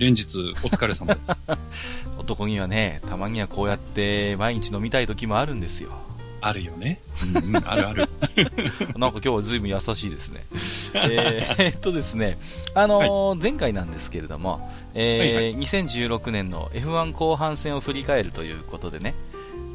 連日お疲れ様です。男にはねたまにはこうやって毎日飲みたい時もあるんですよあるよね。うん、うん、あるある。なんか今日は随分優しいですね。えーえっとですね、あのー前回なんですけれども、えー2016年の F1 後半戦を振り返るということでね、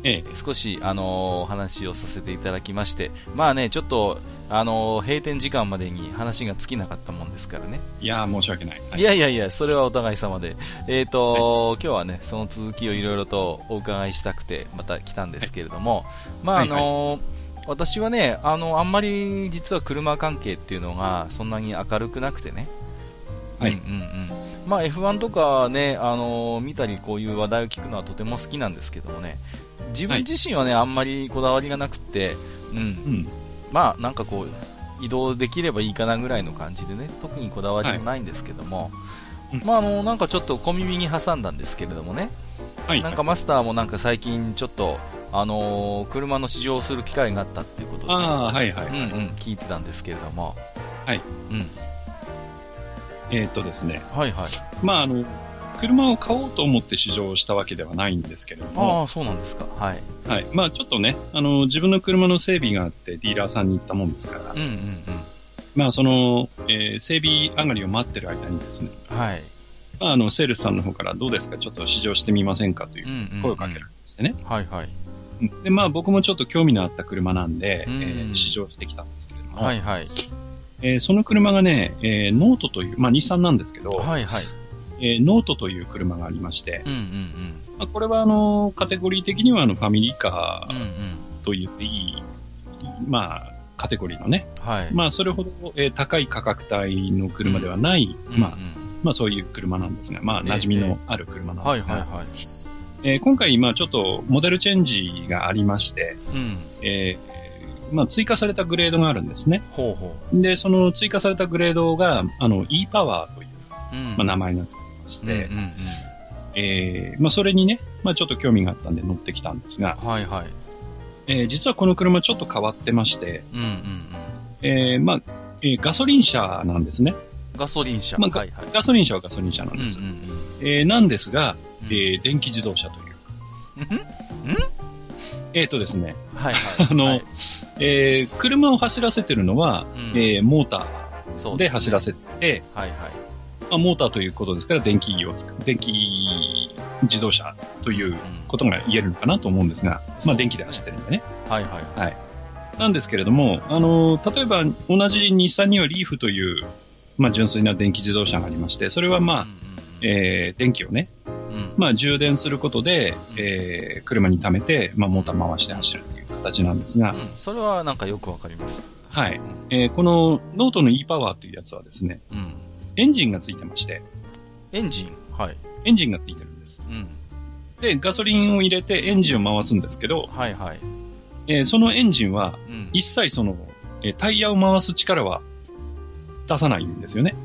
ええ、少し、あのーお話をさせていただきまして、まあね、ちょっと、あのー閉店時間までに話が尽きなかったもんですからね。いやー申し訳ない。はいいやいやいや、それはお互い様で。えっ、と、今日はね、その続きをいろいろとお伺いしたくて、また来たんですけれども、まあ、あはいのー私はね、あの、あんまり実は車関係っていうのがそんなに明るくなくてね。はいうんうんうん。まあ F1 とかね、あのー見たりこういう話題を聞くのはとても好きなんですけどもね、自分自身はね、あんまりこだわりがなくって、うんう、ん。まあなんかこう移動できればいいかなぐらいの感じでね特にこだわりもないんですけども、うんまああのなんかちょっと小耳に挟んだんですけれどもね、はい。なんかマスターもなんか最近ちょっとあのー車の試乗をする機会があったっていうことで、ああ、はいはい。うんうん聞いてたんですけれども、はい。うん、えーっとですね。はいはい、まあ、あの、車を買おうと思って試乗したわけではないんですけれどあも、あそうなんですか、はい、はい。まあ、ちょっとね、あの、自分の車の整備があってディーラーさんに行ったもんですから。うん、うんまあ、その、えー整備上がりを待ってる間にですね、うん、はい、まあ、あの、セールスさんの方からどうですか？ちょっと試乗してみませんかといううんうんうん。声をかけられましてね。はいはい、で、まあ僕もちょっと興味のあった車なんで、うん。えー試乗してきたんですけれども、はいはい、えーその車がね、えーノートという、まあ日産なんですけど、はいはい、えーノートという車がありまして、うんうんまあ、これはあの、カテゴリー的にはあの、ファミリーカうん、うんうーん、と言っていい、まあ、カテゴリーのね、はい、まあそれほど、えー高い価格帯の車ではない、うんまあ、まあそういう車なんですが、まあ馴染みのある車なんはいですが、はいはい、えー今回まあちょっとモデルチェンジがありまして、うん、えーまあ追加されたグレードがあるんですね。ほうほう。で、その追加されたグレードが、あの、e-power という、うん。まあ、名前がついてまして、うんうんえーまあ、それにね、まあ、ちょっと興味があったんで乗ってきたんですがう、ん、はいはい。えー実はこの車ちょっと変わってまして、うんうんうん。えーまあ、えーガソリン車なんですね。ガソリン車。まあはいはい。ガソリン車はガソリン車なんです。うんうんうん。えーなんですが、うんえー電気自動車という。えっ、とですね、はいはい。あのはいえー車を走らせてるのは、うんえーモーターで走らせて、はいはい。まあ、モーターということですから、電気を使う、電気自動車ということが言えるのかなと思うんですが、まあ、電気で走ってるんでね。はいはい。なんですけれども、あの、例えば同じ日産にはリーフという、まあ、純粋な電気自動車がありまして、それはまあ、えー電気をね、うんうんまあ、充電することで、えー車に溜めて、まあ、モーター回して走るっていう形なんですがう、んそれはなんかよくわかります。はい。えーこのノートの e-POWER というやつはですね、うん。エンジンがついてまして、エンジン？はい。エンジンがついてるんです。うん。で、ガソリンを入れてエンジンを回すんですけど、はいはい。えーそのエンジンはうん。一切その、えータイヤを回す力は出さないんですよね。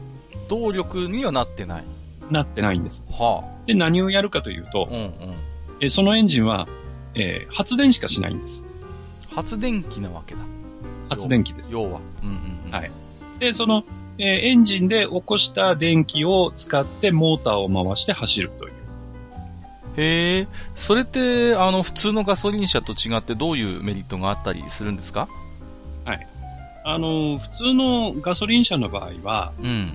動力にはなってない。なってないんです。はで、何をやるかというとあ。、うんうん。えーそのエンジンは、えー発電しかしないんです。発電機なわけだ。発電機です。要は。うんうんうん。はいで、その、えーエンジンで起こした電気を使ってモーターを回して走るという。へえ。それって、あの、普通のガソリン車と違ってどういうメリットがあったりするんですか？あの、普通のガソリン車の場合は、うん。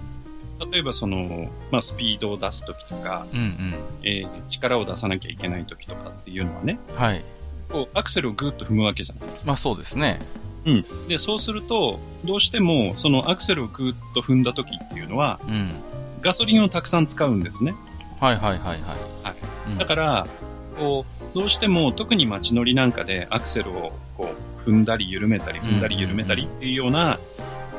例えばその、まあ、スピードを出すときとか、うんうん。えー力を出さなきゃいけないときとかっていうのはね、はい。こう、アクセルをグーッと踏むわけじゃないですか。まあそうですね。うん。で、そうすると、どうしても、そのアクセルをグーッと踏んだときっていうのは、うん。ガソリンをたくさん使うんですね。はいはいはいはい。はいうんだから、こう、どうしても特に街乗りなんかでアクセルをこう、踏んだり緩めたり、踏んだり緩めたりっていうような、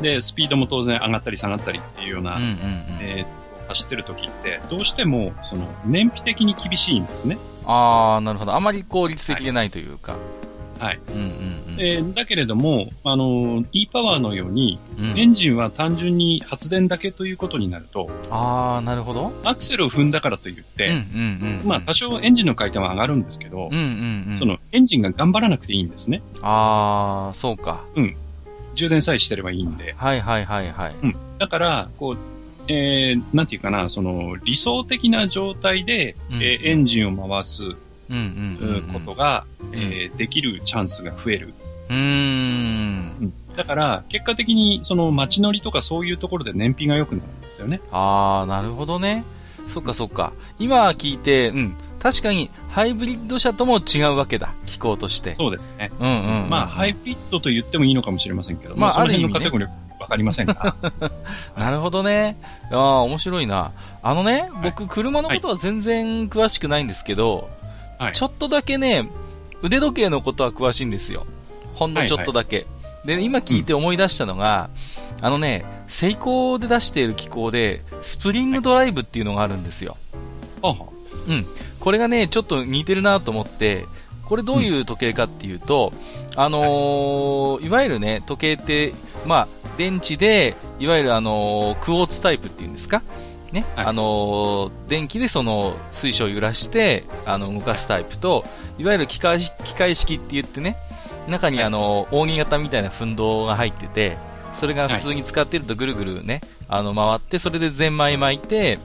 で、スピードも当然上がったり下がったりっていうような、うんうんうん。えー走ってる時って、どうしても、その、燃費的に厳しいんですね。ああ、なるほど。あまり効率的でないというか。はい。うんうんうん、えー、だけれども、あの、e パワーのように、うん、エンジンは単純に発電だけということになると、ああ、なるほど。アクセルを踏んだからといって、うんうんうん、まあ、多少エンジンの回転は上がるんですけど、うんうんうん、その、エンジンが頑張らなくていいんですね。ああ、そうか。うん。充電さえしてればいいんで。はいはいはいはい。うん。だから、こう、えー、なんていうかな、その、理想的な状態で、うん、えー、エンジンを回す、ことが、えー、できるチャンスが増える。うん。だから、結果的に、その、街乗りとかそういうところで燃費が良くなるんですよね。あー、なるほどね。そっかそっか。今聞いて、うん。確かに、ハイブリッド車とも違うわけだ。気候として。そうですね。うんうん、うん、まあ、ハイブリッドと言ってもいいのかもしれませんけど、まあ、ある意味、ね、のカテゴリーわかりませんか？なるほどね。ああ、面白いな。あのね、僕、車のことは全然詳しくないんですけど、はい、ちょっとだけね、腕時計のことは詳しいんですよ。ほんのちょっとだけ。はいはい、で、今聞いて思い出したのが、うん、あのね、セイコーで出している機構で、スプリングドライブっていうのがあるんですよ。はい、うん。これがね、ちょっと似てるなと思って、これどういう時計かっていうと、うん、あのーはい、いわゆるね、時計って、まあ、電池で、いわゆるあのー、クォーツタイプっていうんですか？ね、はい、あの電気でその水晶を揺らしてあの動かすタイプといわゆる機械機械式って言ってね中にあの扇形みたいな奮動が入っててそれが普通に使ってるとぐるぐるね、あの回ってそれでゼンマイ巻いて、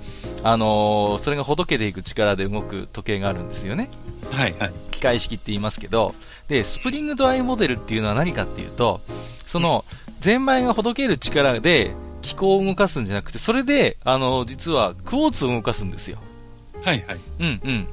あのそれがほどけていく力で動く時計があるんですよね。はいはい。機械式って言いますけど、で、スプリングドライモデルっていうのは何かっていうと、その、ゼンマイがほどける力で、気候を動かすんじゃなくて、それで、あの、実はクォーツを動かすんですよ。はいはい。うんうん。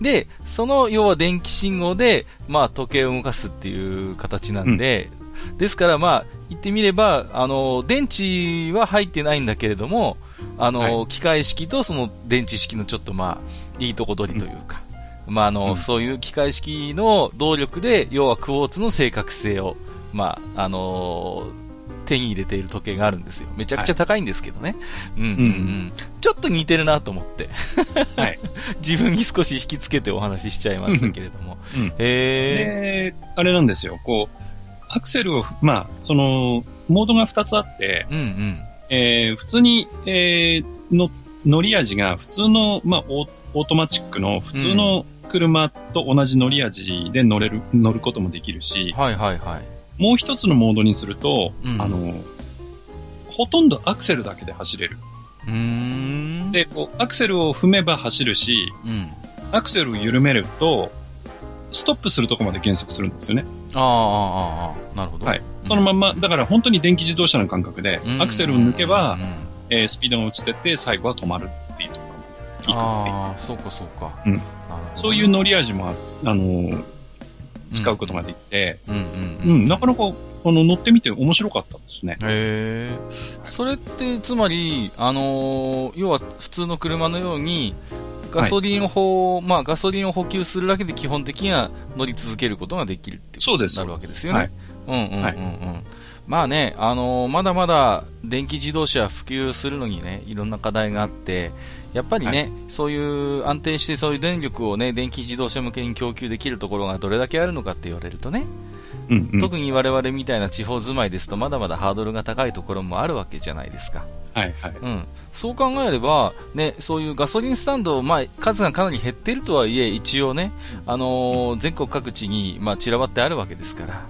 で、その、要は電気信号で、まあ、時計を動かすっていう形なんで、うん、ですからまあ、言ってみれば、あの、電池は入ってないんだけれども、あの、はい、機械式とその電池式のちょっとまあ、いいとこ取りというか、うん、まああの、うん、そういう機械式の動力で、要はクォーツの正確性を、まあ、あのー手に入れている時計があるんですよ。めちゃくちゃ高いんですけどね。はい、うんうんうん。ちょっと似てるなと思って。はい。自分に少し引きつけてお話ししちゃいましたけれども。うん、へえ。あれなんですよ。こう、アクセルを、まあ、その、モードが2つあって、うんうん。えー、普通に、えー、の、乗り味が普通の、まあオ、オートマチックの普通の車と同じ乗り味で乗れる、乗ることもできるし、はいはいはい。もう一つのモードにすると、うん、あの、ほとんどアクセルだけで走れる。で、こう、アクセルを踏めば走るし、うん、アクセルを緩めると、ストップするとこまで減速するんですよね。ああ、ああ、なるほど。はい。そのまま、だから本当に電気自動車の感覚で、アクセルを抜けば、えー、スピードが落ちてって、最後は止まるっていうところああ、そうかそうか。うん。そういう乗り味もあ、あのー、使うことができて、うん、うん、なかなか、あの、乗ってみて面白かったですね。へえ。それって、つまり、あのー、要は普通の車のように、ガソリンを、はい、まあ、ガソリンを補給するだけで基本的には乗り続けることができるってことになるわけですよね。はい、うんうんうんうん。はい。まあね、あのー、まだまだ電気自動車普及するのにね、いろんな課題があって、やっぱりね、はい、そういう安定してそういう電力をね、電気自動車向けに供給できるところがどれだけあるのかって言われるとね、うんうん、特に我々みたいな地方住まいですと、まだまだハードルが高いところもあるわけじゃないですか。はいはい。うん。そう考えれば、ね、そういうガソリンスタンド、まあ、数がかなり減っているとはいえ、一応ね、あのー、全国各地に、まあ、散らばってあるわけですから、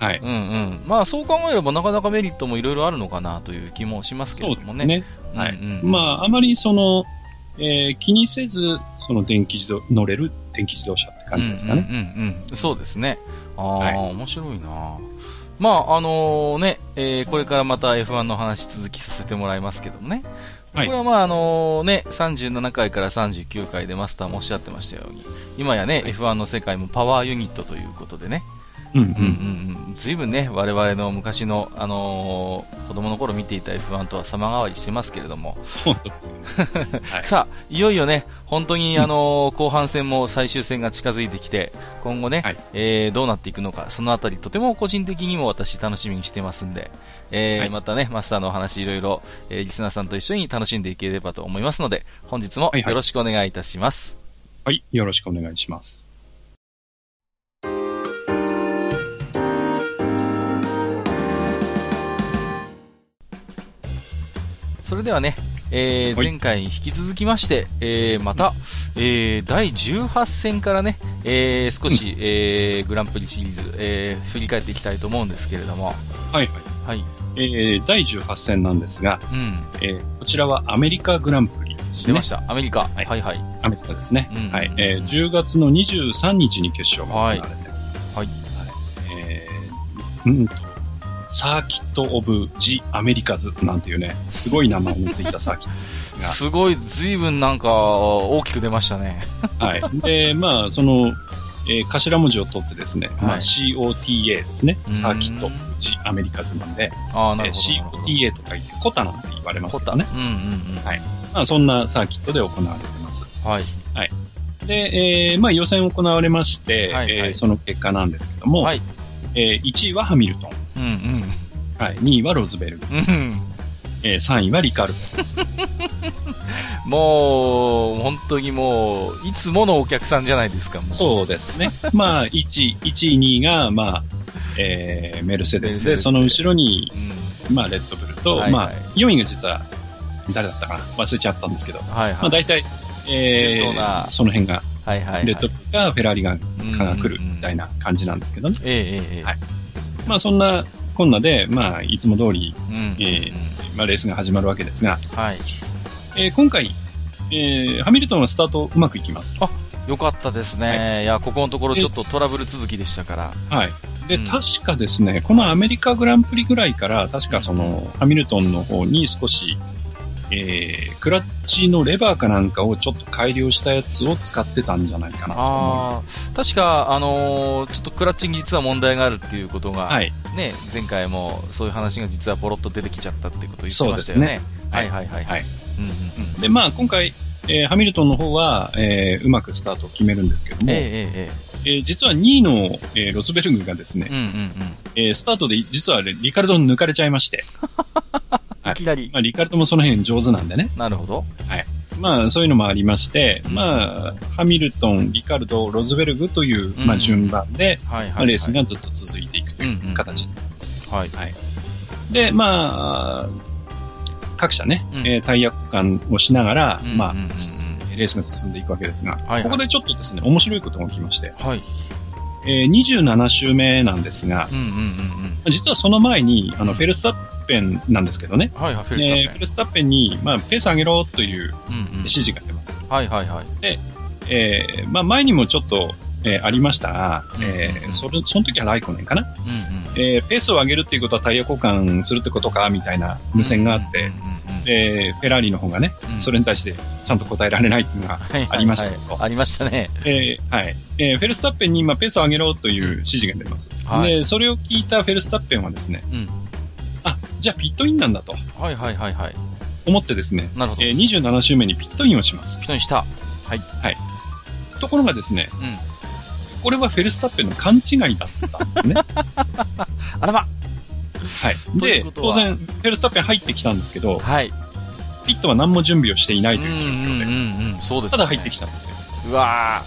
はい。うんうん。まあそう考えればなかなかメリットもいろいろあるのかなという気もしますけれどもね。そうですね。はい。うんうん、まああまりその、えー、気にせず、その電気自動、乗れる電気自動車って感じですかね。うんうんうん、うん、そうですね。ああ、はい、面白いなまあ、あのー、ね、えー、これからまた F1 の話続きさせてもらいますけどもね。はい、これはまあ、あのー、ね、37回から39回でマスターもおっしゃってましたように、今やね、はい、F1 の世界もパワーユニットということでね、うんうんうんうん。ずいぶんね、我々の昔の、あのー、子供の頃見ていた F1 とは様変わりしてますけれども。さあ、いよいよね、本当に、あのー、後半戦も最終戦が近づいてきて、今後ね、はい、えー、どうなっていくのか、そのあたり、とても個人的にも私楽しみにしてますんで、えー、はい、またね、マスターのお話いろいろ、えー、リスナーさんと一緒に楽しんでいければと思いますので、本日もよろしくお願いいたします。はい、はい、よろしくお願いします。それではね、えー、前回に引き続きまして、えー、また、えー、第18戦からね、えー、少し、うん、えー、グランプリシリーズ、えー、振り返っていきたいと思うんですけれども。はいはい。はい。えー、第18戦なんですが、うん、えー、こちらはアメリカグランプリですね。出ました。アメリカ。はい、はい、はい。アメリカですね。うん、はい。えー、10月の23日に決勝が行われてます。はい。はい、えー、うんと、サーキット・オブ・ジ・アメリカズなんていうね、すごい名前のついたサーキットですが。すごい、随分なんか大きく出ましたね。はい。で、まあ、その、えー、頭文字を取ってですね、はい、まあ、COTA ですね。サーキット・ジ・アメリカズなんで、あなるほど、えー、COTA と書いてコタなんて言われますよね。うんうんうん。はい。まあ、そんなサーキットで行われてます。はい。はい。で、えー、まあ予選行われまして、はいはい、えー、その結果なんですけども、はい、えー、1位はハミルトン。うんうん。はい。2位はロズベル。うん。えー、3位はリカル もう、本当にもう、いつものお客さんじゃないですか、そうですね。まあ、1位、1位、2位が、まあ、えー、メルセデスで、その後ろに、うん、まあ、レッドブルと、はいはい、まあ、4位が実は、誰だったかな？忘れちゃったんですけど、はいはい、まあ、大体、えー、その辺が、はいはいはい、レッドブルかフェラーリが、が来るみたいな感じなんですけどね。ええええ。はい。まあそんなこんなで、まあいつも通り、うん、えー、まあレースが始まるわけですが、はい。えー、今回、えー、ハミルトンはスタートうまくいきます。あ、よかったですね。はい、いや、ここのところちょっとトラブル続きでしたから。はい。で、うん、確かですね、このアメリカグランプリぐらいから、確かその、ハミルトンの方に少し、えー、クラッチのレバーかなんかをちょっと改良したやつを使ってたんじゃないかなあ確か、あのー、ちょっとクラッチに実は問題があるっていうことが、はい、ね、前回もそういう話が実はポロッと出てきちゃったっていうことを言ってましたよね。ね。はいはいはい。はいうんで、まあ今回、えー、ハミルトンの方は、えー、うまくスタートを決めるんですけども、えー、えー、えー、実は2位の、えー、ロスベルグがですね、うんうんうん。えー、スタートで実はリカルドに抜かれちゃいまして、いきなり。まあ、リカルドもその辺上手なんでね。なるほど。はい。まあ、そういうのもありまして、まあ、ハミルトン、リカルド、ロズベルグという、まあ、順番で、レースがずっと続いていくという形になります。はい。はい。で、まあ、各社ね、うん、えー、タイヤ交換をしながら、まあ、レースが進んでいくわけですが、はいはい、ここでちょっとですね、面白いことが起きまして、はい。えー、27週目なんですが、うんうんうんうん、実はその前に、あの、フェルスタッペンなんですけどね。はいはい、フェルスタッペン。フェルスタッペンに、まあ、ペース上げろという指示が出ます。うんうん、はいはいはい。で、えー、まあ前にもちょっと、えー、ありましたが、えー、それ、その時はライコネンかな、うんうん、えー、ペースを上げるっていうことはタイヤ交換するってことか、みたいな無線があって、えー、フェラーリの方がね、うん、それに対してちゃんと答えられないっていうのがありましたけど、はいはいはい、ありましたね。えー、はい。えー、フェルスタッペンに今ペースを上げろという指示が出ます。はい、で、それを聞いたフェルスタッペンはですね、うん、あ、じゃあピットインなんだと。はいはいはいはい。思ってですね、なるほど。えー、27周目にピットインをします。ピットインした。はい。はい。ところがですね、うん、これはフェルスタッペンの勘違いだったんですね。あらま。はい。で、当然、フェルスタッペン入ってきたんですけど、はい。ピットは何も準備をしていないという状況で、うんうんうん、そうです、ね、ただ入ってきたんですよ。うわ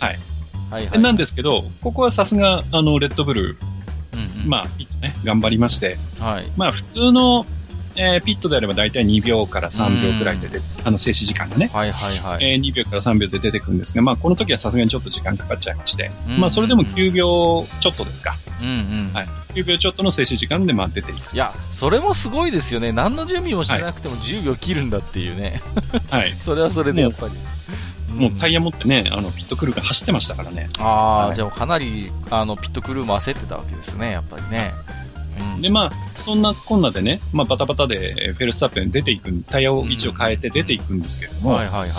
ー。はい。はいはい、なんですけど、ここはさすが、あの、レッドブル、うんうん、まあ、ピットね、頑張りまして、はい。まあ、普通の、えー、ピットであれば大体2秒から3秒くらいでで、あの、静止時間がね。はいはいはい。えー、2秒から3秒で出てくるんですが、まあ、この時はさすがにちょっと時間かかっちゃいまして、まあ、それでも9秒ちょっとですか。うんうん。はい。9秒ちょっとの静止時間で、まあ、出ていく。いや、それもすごいですよね。何の準備もしなくても10秒切るんだっていうね。はい。それはそれでやっぱり。もうタイヤ持ってね、あの、ピットクルーが走ってましたからね。ああ、はい、じゃあかなり、あの、ピットクルーも焦ってたわけですね、やっぱりね。で、まあ、そんなこんなでね、まあ、バタバタでフェルスタッペン出ていく、タイヤを位置を変えて出ていくんですけれども、はいはいはい。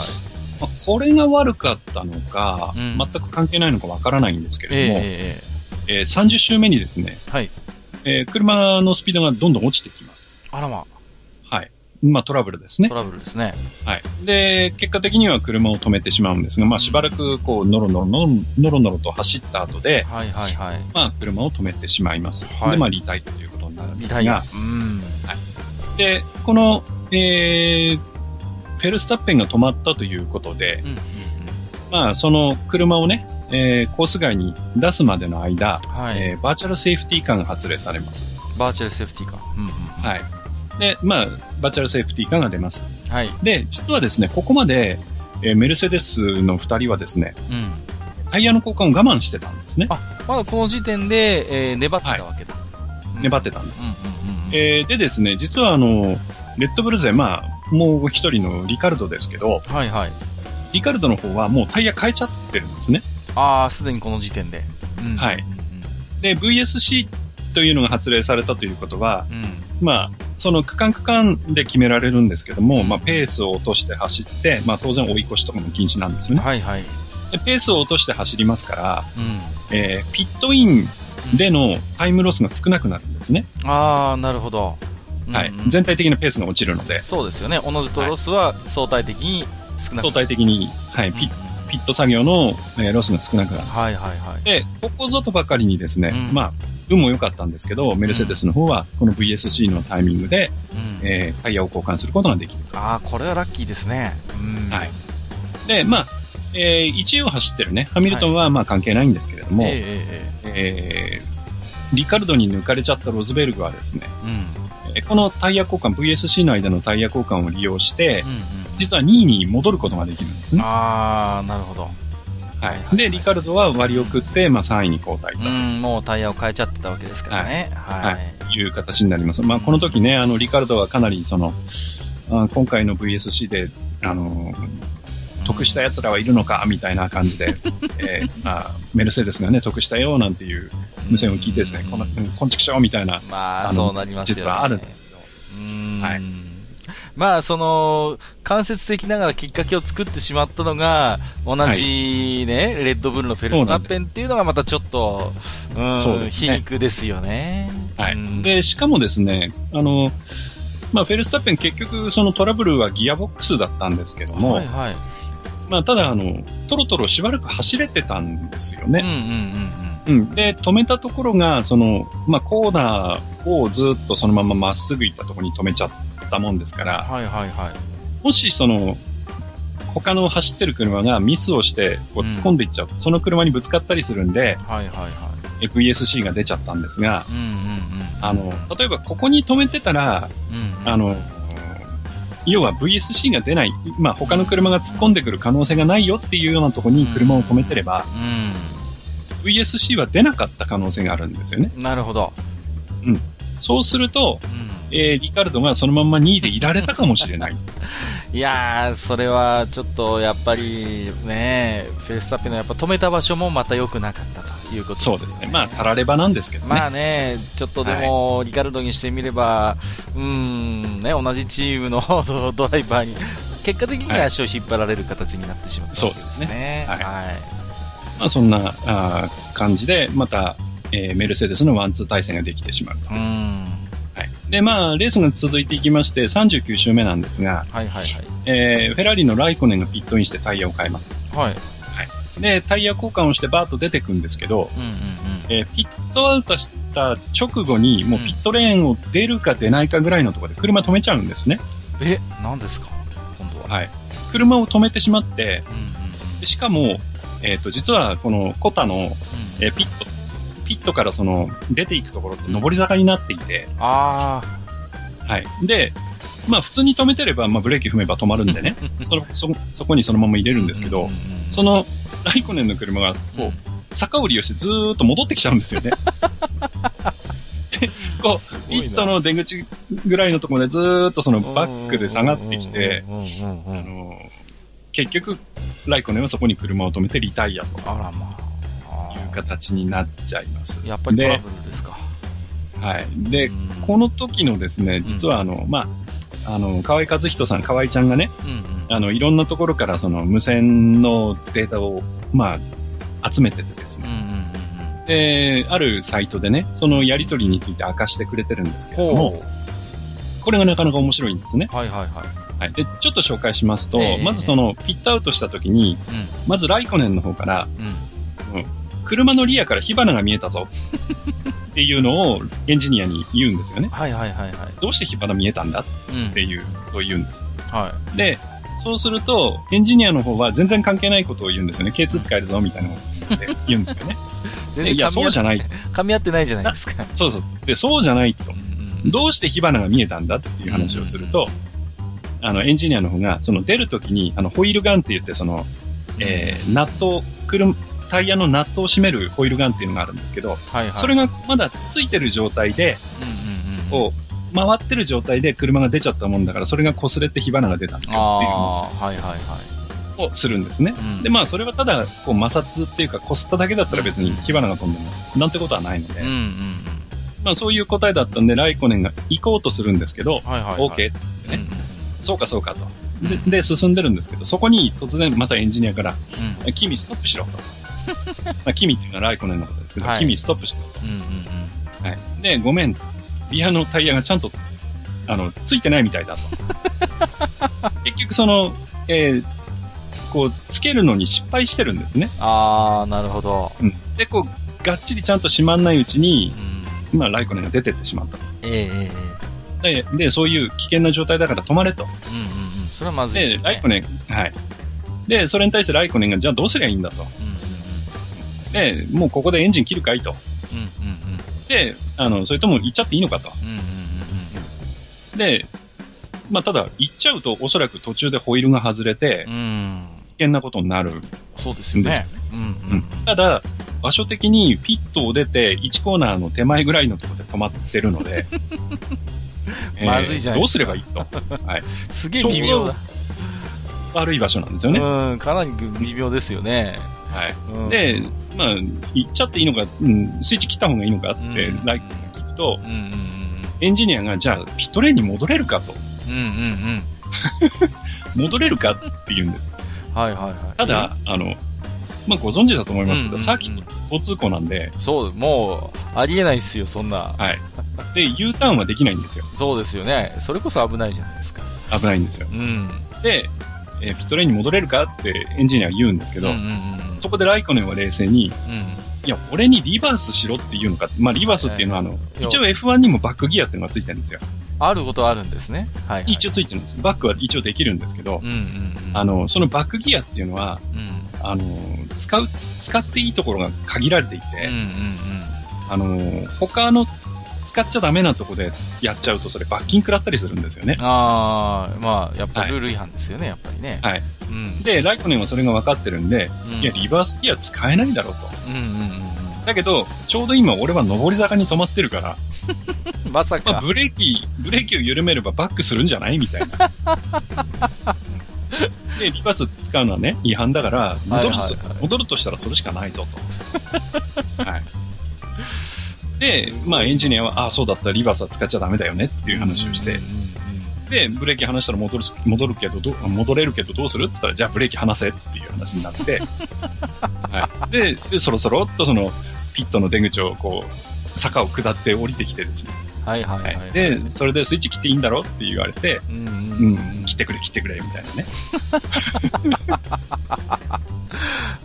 まあ、これが悪かったのか、うん、全く関係ないのかわからないんですけれども、えー、えー、30周目にですね、はい。えー、車のスピードがどんどん落ちてきます。あらま。はい。まあトラブルですね。トラブルですね。はい。で、結果的には車を止めてしまうんですが、まあしばらくこう、ノロノロノロノロノロと走った後で、はいはいはい。まあ車を止めてしまいます。はいで、まあリタイアということになるんですリタイアが、。うん。で、この、えー、フェルスタッペンが止まったということでうん、うんうん。まあその車をね、えー、コース外に出すまでの間、はい。えーバーチャルセーフティーカーが発令されます。バーチャルセーフティーか。うんうんうん。はい。で、まあ、バーチャルセーフティーカーが出ます？はい。で、実はですね、ここまで、えーメルセデスの二人はですね、うん。タイヤの交換を我慢してたんですね。あまだこの時点で、えー粘ってたわけだ。粘ってたんです。うんうんうん。えーでですね、実はあの、レッドブル勢、まあ、もう一人のリカルドですけど、はいはい。リカルドの方はもうタイヤ変えちゃってるんですね。ああ、すでにこの時点で。うんはい。で、VSC というのが発令されたということは、うん。うん。まあ、その区間区間で決められるんですけども、うんまあ、ペースを落として走って、まあ、当然追い越しとかも禁止なんですよね。はいはい。でペースを落として走りますから、うん。えーピットインでのタイムロスが少なくなるんですね。ああ、なるほど。はいうんうん。全体的なペースが落ちるので、そうですよね。おのずとロスは相対的に少なく相対的に、はい、ピッピット作業の、えーロスが少なくなる。はいはいはい。で、ここぞとばかりにですね、うんまあ、運も良かったんですけど、メルセデスの方は、この VSC のタイミングで、うんえータイヤを交換することができる。ああ、これはラッキーですね。うん。はい。で、まあ、えー1位を走ってるね、ハミルトンはまあ関係ないんですけれども、えええええーリカルドに抜かれちゃったロズベルグはですね、ええうん。えーこのタイヤ交換、VSC の間のタイヤ交換を利用してう、んうん。実は2位に戻ることができるんですね。ああ、なるほど。はい。で、リカルドは割を食って、まあ3位に交代と。うん、もうタイヤを変えちゃってたわけですからね。はい。はい。いう形になります。まあ、この時ね、あの、リカルドはかなり、その、あ今回の VSC で、あの、得した奴らはいるのか、みたいな感じで、えーまあ、メルセデスがね、得したよ、なんていう無線を聞いてですね、この、うんこんちくしょうみたいな、まあ、のそうなりますよね。実はあるんですけど、うんはい まあ、その、間接的ながらきっかけを作ってしまったのが、同じね、レッドブルのフェルスタッペンっていうのがまたちょっと、うね皮肉ですよね。はい。うんで、しかもですね、あの、まあ、フェルスタッペン結局そのトラブルはギアボックスだったんですけども、はいはい。まあ、ただあの、トロトロしばらく走れてたんですようんうんね。うんうん。で、止めたところが、その、まあ、コーナーをずっとそのまままっすぐ行ったところに止めちゃったもんですかうん。ら、はいはいはい。もしその、他の走ってる車がミスをして、こう突っ込んでいっちゃう、その車にぶつかったりするんで、はいはいはい。VSC が出ちゃったんですが、うんうんうん。あの、例えばここに止めてたら、うんうん、あの、要は VSC が出ない、まあ他の車が突っ込んでくる可能性がないよっていうようなところに車を止めてれば、VSC は出なかった可能性があるんですよね。うん。なるほど。そうすると、うん。えーリカルドがそのまんま2位でいられたかもしれない。いやー、それはちょっとやっぱりね、フェルスタッペンのやっぱ止めた場所もまた良くなかったということですよそうですね。まあ、たらればなんですけどね。まあね、ちょっとでも、リカルドにしてみれば、うーん、ね、同じチームの ドドライバーに、結果的に足を引っ張られる形になってしまったわけですね。そうですねはいはい。まあ、そんなあー感じで、また、えーメルセデスのワンツー対戦ができてしまうと。う。はい。で、まあ、レースが続いていきまして、39周目なんですが、はいはいえーフェラーリのライコネンがピットインしてタイヤを変えます。はい。はい。で、タイヤ交換をしてバーッと出てくんですけど、うんうんうん。えーピットアウトした直後に、もうピットレーンを出るか出ないかぐらいのところで車止めちゃうんですね。え、何ですか？今度は。はい。車を止めてしまって、うんうんしかも、えっ、と、実はこのコタの、うんえーピット、ピットからその、出ていくところって上り坂になっていて、あはい。で、まあ普通に止めてれば、まあブレーキ踏めば止まるんでね、ー。そのそ、そこにそのまま入れるんですけど、その、ライコネンの車が、こう、坂を利用してずーっと戻ってきちゃうんですよね。で、こう、ピットの出口ぐらいのところでずーっとそのバックで下がってきて、あの、結局、ライコネンはそこに車を止めてリタイアと。あらま形になっちゃいます。やっぱりトラブルですか。はい。で、うんこの時のですね、実はあの、まあ、あの、河合和人さん、河合ちゃんがね、うんうん。あの、いろんなところからその無線のデータを、まあ、集めててですね。うんうんうんで、あるサイトでね、そのやりとりについて明かしてくれてるんですけれども、ほこれがなかなか面白いんですね。はいはいはい。はい。で、ちょっと紹介しますと、えー、まずその、ピットアウトした時に、うん、まずライコネンの方から、車のリアから火花が見えたぞっていうのをエンジニアに言うんですよね。はいはいはいはい。どうして火花見えたんだ？っていう、と言うんです。はい。で、そうすると、エンジニアの方は全然関係ないことを言うんですよね。K2 使えるぞみたいなことを言うんですよね。いや、そうじゃない。噛み合ってないじゃないですか。そうそう。で、そうじゃないと。どうして火花が見えたんだっていう話をすると、あの、エンジニアの方が、その出るときに、あの、ホイールガンって言って、その、えー、ナット、車、タイヤのナットを締めるホイールガンっていうのがあるんですけど、はいはい、それがまだついてる状態で、こう、回ってる状態で車が出ちゃったもんだから、それが擦れて火花が出たんだよっていう話はいはいはい、をするんですね。うん、で、まあ、それはただ、こう、摩擦っていうか、擦っただけだったら別に火花が飛んでも、なんてことはないので、うんうんうん。まあそういう答えだったんで、ライコネンが行こうとするんですけど、はいはいはい、OK ってね、うんうん、そうかそうかと。で、で、進んでるんですけど、そこに突然またエンジニアから、うん、君ストップしろと。まあ、君っていうのはライコネンのことですけど、はい、君ストップしろと、うんうんうん。はい。で、ごめん。リアのタイヤがちゃんと、あの、ついてないみたいだと。結局その、えー、こう、つけるのに失敗してるんですね。あー、なるほど。うん。で、こう、がっちりちゃんと閉まんないうちに、うんまあ、ライコネンが出てってしまったと。えええで、で、そういう危険な状態だから止まれと。うんうんうん。それはまずい、ね、で、ライコネン、はい。で、それに対してライコネンが、じゃあどうすりゃいいんだと。うん、で、もうここでエンジン切るかいと。うんうんうん、で、あの、それとも行っちゃっていいのかと。うんうんうんうん、で、まあ、ただ、行っちゃうとおそらく途中でホイールが外れて、うん、危険なことになるそうですよね。うんうんうん、ただ、場所的にピットを出て1コーナーの手前ぐらいのところで止まってるので、まずいじゃん。どうすればいいと。はい。すげえ微妙だ。悪い場所なんですよね。うん、かなり微妙ですよね。はい。うん、で、まあ、行っちゃっていいのか、うん、スイッチ切った方がいいのかって、うん、ライクが聞くと、うんうんうん、エンジニアが、じゃあ、ピットレーンに戻れるかと。うんうんうん。戻れるかって言うんですよ。はいはいはい。ただ、あの、まあご存知だと思いますけど、サーキット交通行なんで。そう、もう、ありえないっすよ、そんな。はい。で、U ターンはできないんですよ。そうですよね。それこそ危ないじゃないですか。危ないんですよ。うん。で、えー、ピットレーンに戻れるかってエンジニアは言うんですけど、うんうんうん、そこでライコネンは冷静に、うん、いや、俺にリバースしろっていうのか、まあリバースっていうのはあの、一応 F1 にもバックギアっていうのがついてるんですよ。あることあるんですね。はい、はい、一応ついてるんです。バックは一応できるんですけど、うんうんうん、あの、そのバックギアっていうのは、うん、あの、使う、使っていいところが限られていて、うんうんうん、あの、他の使っちゃダメなとこでやっちゃうと、それ罰金食らったりするんですよね。ああ、まあ、やっぱルール違反ですよね、はい、やっぱりね。はい。うん、で、ライコネンはそれが分かってるんで、うん、いや、リバースギア使えないだろうと。うんうんうん、だけど、ちょうど今俺は上り坂に止まってるから、まさか、まあ、ブレーキ、ブレーキを緩めればバックするんじゃない？みたいな。で、リバース使うのはね、違反だから、戻ると、はいはいはい、戻るとしたらそれしかないぞと。はい。で、まあエンジニアは、ああ、そうだった、リバースは使っちゃダメだよねっていう話をして、で、ブレーキ離したら戻る、戻るけど、ど戻れるけどどうするって言ったら、じゃあブレーキ離せっていう話になって、はい。で、で、そろそろっとその、ピットの出口をこう、坂を下って降りてきてですね。はいはいはい、はい、で、それでスイッチ切っていいんだろって言われて、うん、うん、うん、切ってくれ切ってくれみたいなね。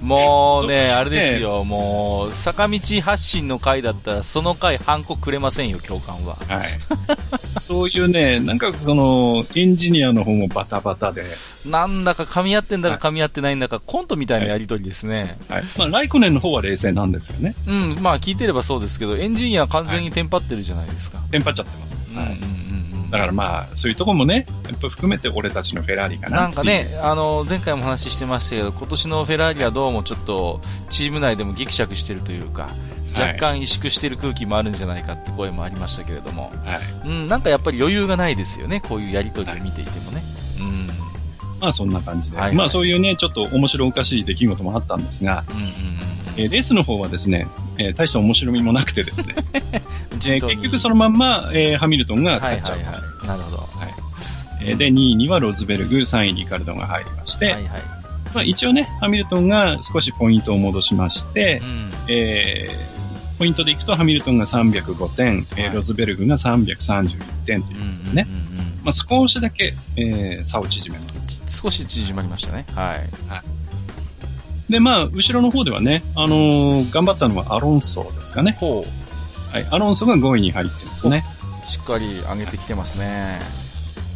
もうね、あれですよ、もう、坂道発進の回だったら、その回、ハンコくれませんよ、教官は。はい。そういうね、なんかその、エンジニアの方もバタバタで。なんだか噛み合ってんだか噛み合ってないんだか、コントみたいなやりとりですね。はい。まあ、ライコネンの方は冷静なんですよね。うん、まあ、聞いてればそうですけど、エンジニアは完全にテンパってるじゃないですか。テンパっちゃってます。うんだからまあ、そういうとこもね、やっぱ含めて俺たちのフェラーリかな。なんかね、あの、前回も話してましたけど、今年のフェラーリはどうもちょっと、チーム内でもギクシャクしてるというか、若干萎縮している空気もあるんじゃないかって声もありましたけれども、はい、うん、なんかやっぱり余裕がないですよね、こういうやりとりを見ていてもね。はい、うん。まあそんな感じで、はいはい、まあそういうね、ちょっと面白おかしい出来事もあったんですが、うんうんうんえー、レースの方はですね、えー、大した面白みもなくてですね、えー、結局そのまんま、えー、ハミルトンが勝っちゃうと。はいはいはい、なるほど。はいえー、で、2位にはロズベルグ、3位にカルドが入りまして、はいはいまあ、一応ね、ハミルトンが少しポイントを戻しまして、うん、えー、ポイントでいくとハミルトンが305点、はい、えー、ロズベルグが331点ということでね。うんうんうんまあ、少しだけ、えー、差を縮めます。少し縮まりましたね。はい。はい。で、まあ、後ろの方ではね、あのー、頑張ったのはアロンソですかね。ほう。はい、アロンソが5位に入ってますね。しっかり上げてきてますね。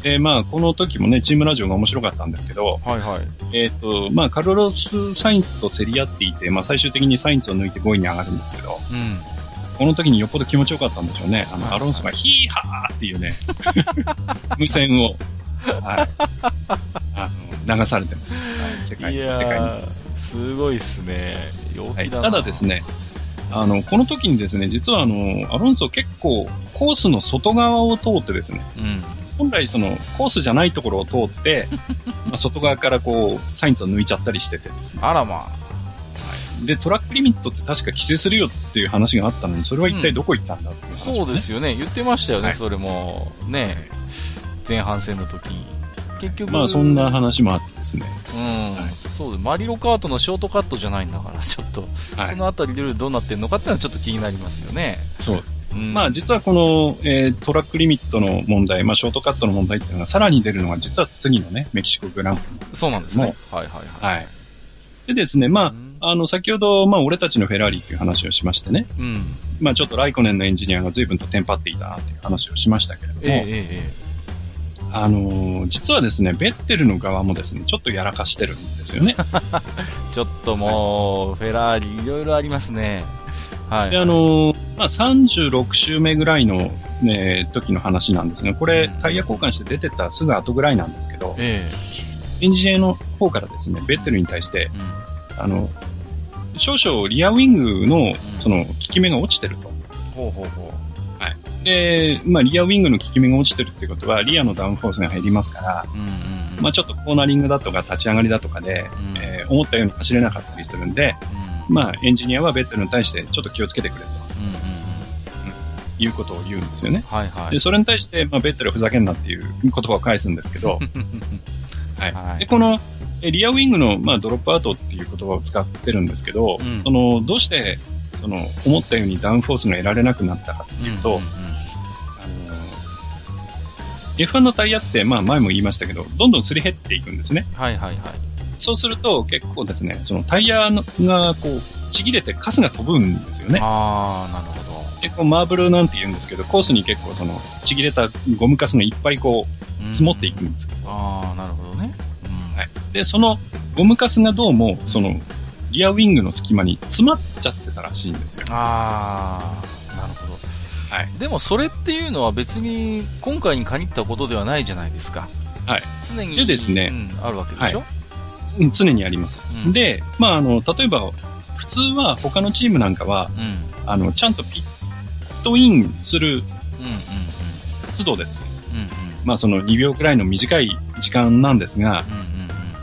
で、まあ、この時もね、チームラジオが面白かったんですけど、はいはい。えっ、ー、と、まあ、カルロス・サインツと競り合っていて、まあ、最終的にサインツを抜いて5位に上がるんですけど、うん。この時によっぽど気持ちよかったんでしょうね。あの、アロンソがヒーハーっていうね、無線を、はい。あの、流されてます。はい、世界に。世界に。すごいっすね。陽気だはい、ただですね、あの、この時にですね、実はあの、アロンソ結構コースの外側を通ってですね、うん、本来そのコースじゃないところを通って、まあ外側からこう、サインズを抜いちゃったりしててですね。あらまあ。はい、で、トラックリミットって確か規制するよっていう話があったのに、それは一体どこ行ったんだってねうん、そうですよね。言ってましたよね、はい、それも。ね、前半戦の時に。結局。まあそんな話もあってですね。うん。はい、そうマリロカートのショートカットじゃないんだから、ちょっと、はい、そのあたりでどうなってんのかっていうのはちょっと気になりますよね。そうです。うん、まあ実はこの、えー、トラックリミットの問題、まあショートカットの問題っていうのがさらに出るのが実は次のね、メキシコグランプリそうなんですね。はいはいはい。はい。でですね、まあ、あの、先ほど、まあ、俺たちのフェラーリっていう話をしましてね。うん。まあ、ちょっとライコネンのエンジニアが随分とテンパっていたっていう話をしましたけれども。ええええ。あのー、実はですね、ベッテルの側もですね、ちょっとやらかしてるんですよね。ちょっともう、はい、フェラーリいろいろありますね。はい。で、あのー、まあ、36周目ぐらいの、ね、時の話なんですが、これ、タイヤ交換して出てたすぐ後ぐらいなんですけど、えー、エンジニアの方からですね、ベッテルに対して、うん、あの、少々リアウィングの、その、効き目が落ちてると。ほうほうほう。で、まあ、リアウィングの効き目が落ちてるってことは、リアのダウンフォースが減りますから、うんうんうん、まあ、ちょっとコーナリングだとか立ち上がりだとかで、うん、えー、思ったように走れなかったりするんで、うん、まあ、エンジニアはベッテルに対してちょっと気をつけてくれと。うんうんうん、いうことを言うんですよね。はいはい。で、それに対して、まあ、ベッテルふざけんなっていう言葉を返すんですけど、はい。はい、で、この、リアウィングの、まあ、ドロップアウトっていう言葉を使ってるんですけど、うん、その、どうして、その、思ったようにダウンフォースが得られなくなったかっていうと、うんうんうん F1 のタイヤって、まあ前も言いましたけど、どんどんすり減っていくんですね。はいはいはい。そうすると結構ですね、そのタイヤがこう、ちぎれてカスが飛ぶんですよね。ああ、なるほど。結構マーブルなんて言うんですけど、コースに結構その、ちぎれたゴムカスがいっぱいこう、積もっていくんですああ、なるほどね。うん、はい。で、そのゴムカスがどうも、その、リアウィングの隙間に詰まっちゃってたらしいんですよ。ああ、なるほど。はい、でもそれっていうのは別に今回に限ったことではないじゃないですか。はい。常に。でですね、うん、あるわけでしょ、はい、常にあります。うん、で、まあ、あの、例えば、普通は他のチームなんかは、うん、あの、ちゃんとピットインする、都度ですね。うんうん、まあ、その2秒くらいの短い時間なんですが、うんうんうん、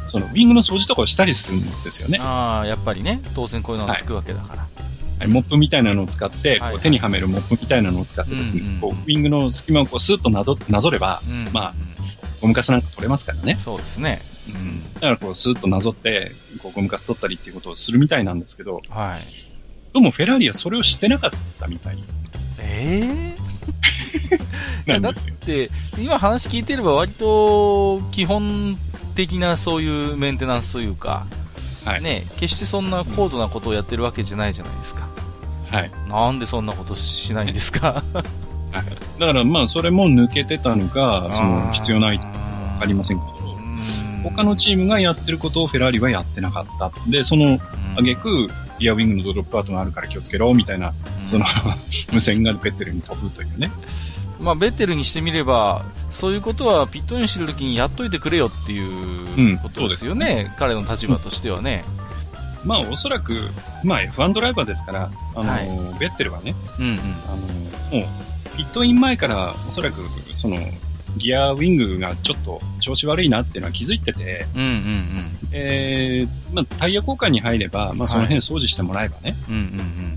そのウィングの掃除とかをしたりするんですよね。ああ、やっぱりね、当然こういうのがつくわけだから。はいモップみたいなのを使って、こう手にはめるモップみたいなのを使ってですね、こう、ウィングの隙間をこうスーッとなぞなぞれば、まあ、ゴムカスなんか取れますからね。そうですね。うん。だからこう、スーッとなぞって、こう、ゴムカス取ったりっていうことをするみたいなんですけど、はい。どうもフェラーリはそれをしてなかったみたい。ええー、だって、今話聞いてれば割と基本的なそういうメンテナンスというか、はい、ね、決してそんな高度なことをやってるわけじゃないじゃないですか。はい。なんでそんなことしないんですか？だからまあそれも抜けてたのか、その必要ないとはありませんけど、他のチームがやってることをフェラーリはやってなかった。で、その挙句、リアウィングのドロップアウトがあるから気をつけろ、みたいな、その 無線がペッテルに飛ぶというね。まあ、ベッテルにしてみれば、そういうことはピットインしてるときにやっといてくれよっていうことですよね、うん、ね彼の立場としてはね。まあ、おそらく、まあ、F1 ドライバーですから、あの、はい、ベッテルはね、うんうん、あの、もう、ピットイン前から、おそらく、その、ギアウィングがちょっと調子悪いなっていうのは気づいてて、うんうんうん、えー、まあ、タイヤ交換に入れば、まあ、その辺掃除してもらえばね、うんうんう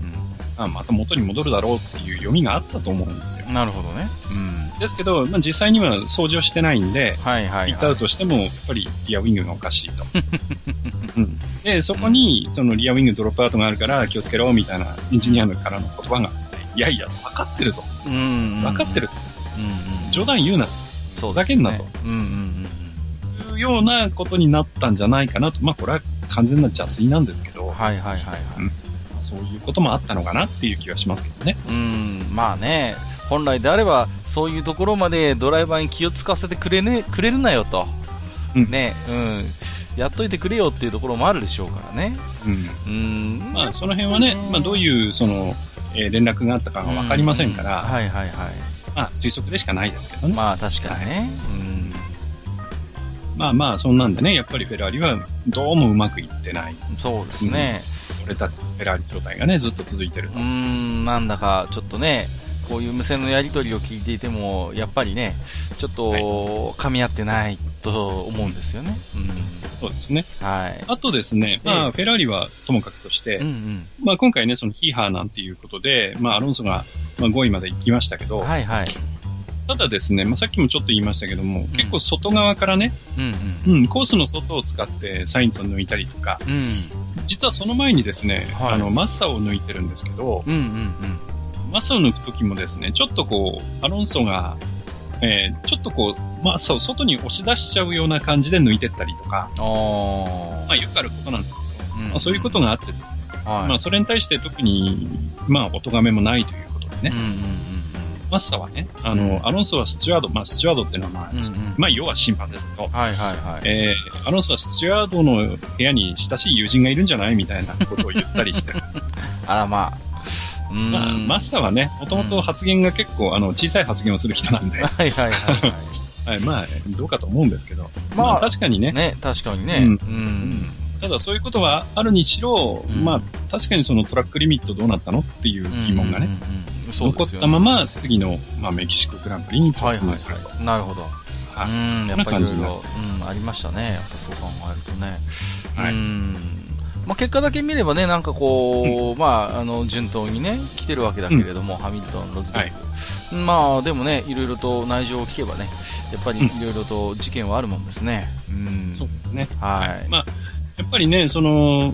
んあまた元に戻るだろうっていう読みがあったと思うんですよ。なるほどね。うん。ですけど、まあ、実際には掃除をしてないんで、はいはい、はい、行ったとしても、やっぱりリアウィングがおかしいと。うん、で、そこに、そのリアウィングドロップアウトがあるから気をつけろみたいなエンジニアのからの言葉があって、いやいや、分かってるぞ。うん、うん、分かってる。うん、うん、冗談言うな。ふざけんなと。うんうんうん。いうようなことになったんじゃないかなと。まあ、これは完全な邪推なんですけど。はいはいはいはい。うんそういうこともあったのかなっていう気はしますけどね。うん、まあね、本来であれば、そういうところまでドライバーに気を使わせてくれ,、ね、くれるなよと、うん、ね、うん、やっといてくれよっていうところもあるでしょうからね。うん。うんまあ、その辺はね、まあ、どういう、その、えー、連絡があったかがわかりませんから、はいはいはい。まあ、推測でしかないですけどね。まあ、確かにね。うん。まあまあ、そんなんでね、やっぱりフェラーリはどうもうまくいってない。そうですね。うん、俺たちフェラーリ状態がね、ずっと続いてると。うん、なんだか、ちょっとね、こういう無線のやり取りを聞いていても、やっぱりね、ちょっと噛み合ってないと思うんですよね。うん、そうですね。はい。あとですね、まあ、フェラーリはともかくとして、うんうん、まあ今回ね、そのヒーハーなんていうことで、まあアロンソが、まあ、5位まで行きましたけど、はいはい。ただですね、まあ、さっきもちょっと言いましたけども、うん、結構外側からね、うんうん、うん、コースの外を使ってサインズを抜いたりとか、うん、実はその前にですね、はい、あの、マッサを抜いてるんですけど、うんうんうん。マッサを抜くときもですね、ちょっとこう、アロンソが、えー、ちょっとこう、マッサを外に押し出しちゃうような感じで抜いてったりとか、あまあよくあることなんですけど、うん、まあ、そういうことがあってですね、はい、まあそれに対して特に、まあお咎めもないということでね、うんうんうんマッサはね、あの、うん、アロンソはスチュワード、まあ、スチュワードっていうのはまあ、うんうん、まあ、要は審判ですけど、はいはいはい。えー、アロンソはスチュワードの部屋に親しい友人がいるんじゃないみたいなことを言ったりして。あらまあ、まあ、マスターはね、もともと発言が結構、あの、小さい発言をする人なんで。はいはいはい、はい。まあ、どうかと思うんですけど。まあ、まあ、確かにね。ね、確かにね。うん。うんただそういうことはあるにしろ、うん、まあ、確かにそのトラックリミットどうなったのっていう疑問がね、残ったまま次の、まあ、メキシコグランプリに突入すると、はいはい。なるほど。はい、うん、やっぱりいろいろ、うん、ありましたね。やっぱそう考えるとね。はい。うんまあ、結果だけ見ればね、なんかこう、うん、まあ、あの、順当にね、来てるわけだけれども、うん、ハミルトン、ロズベルグ、はい、まあ、でもね、いろいろと内情を聞けばね、やっぱりいろいろと事件はあるもんですね。うん。そうですね。はい。はい、まあ、やっぱりね、その、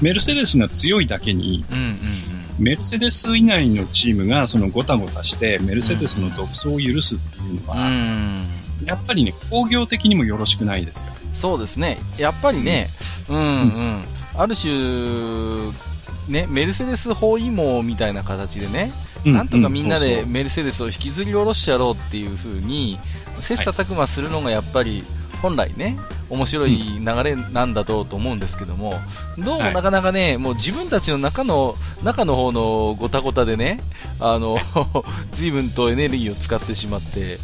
メルセデスが強いだけに、うんうんうんメルセデス以外のチームがそのごたごたしてメルセデスの独走を許すっていうのは、うん、やっぱりね、工業的にもよろしくないですよ。そうですね。やっぱりね、うん、うん、うん。ある種、ね、メルセデス包囲網みたいな形でね、うん、なんとかみんなでメルセデスを引きずり下ろしてやろうっていう風に、切磋琢磨するのがやっぱり、本来ね、面白い流れなんだろうと思うんですけども、どうもなかなかね、はい、もう自分たちの中の、中の方のごたごたでね、あの、随分とエネルギーを使ってしまって、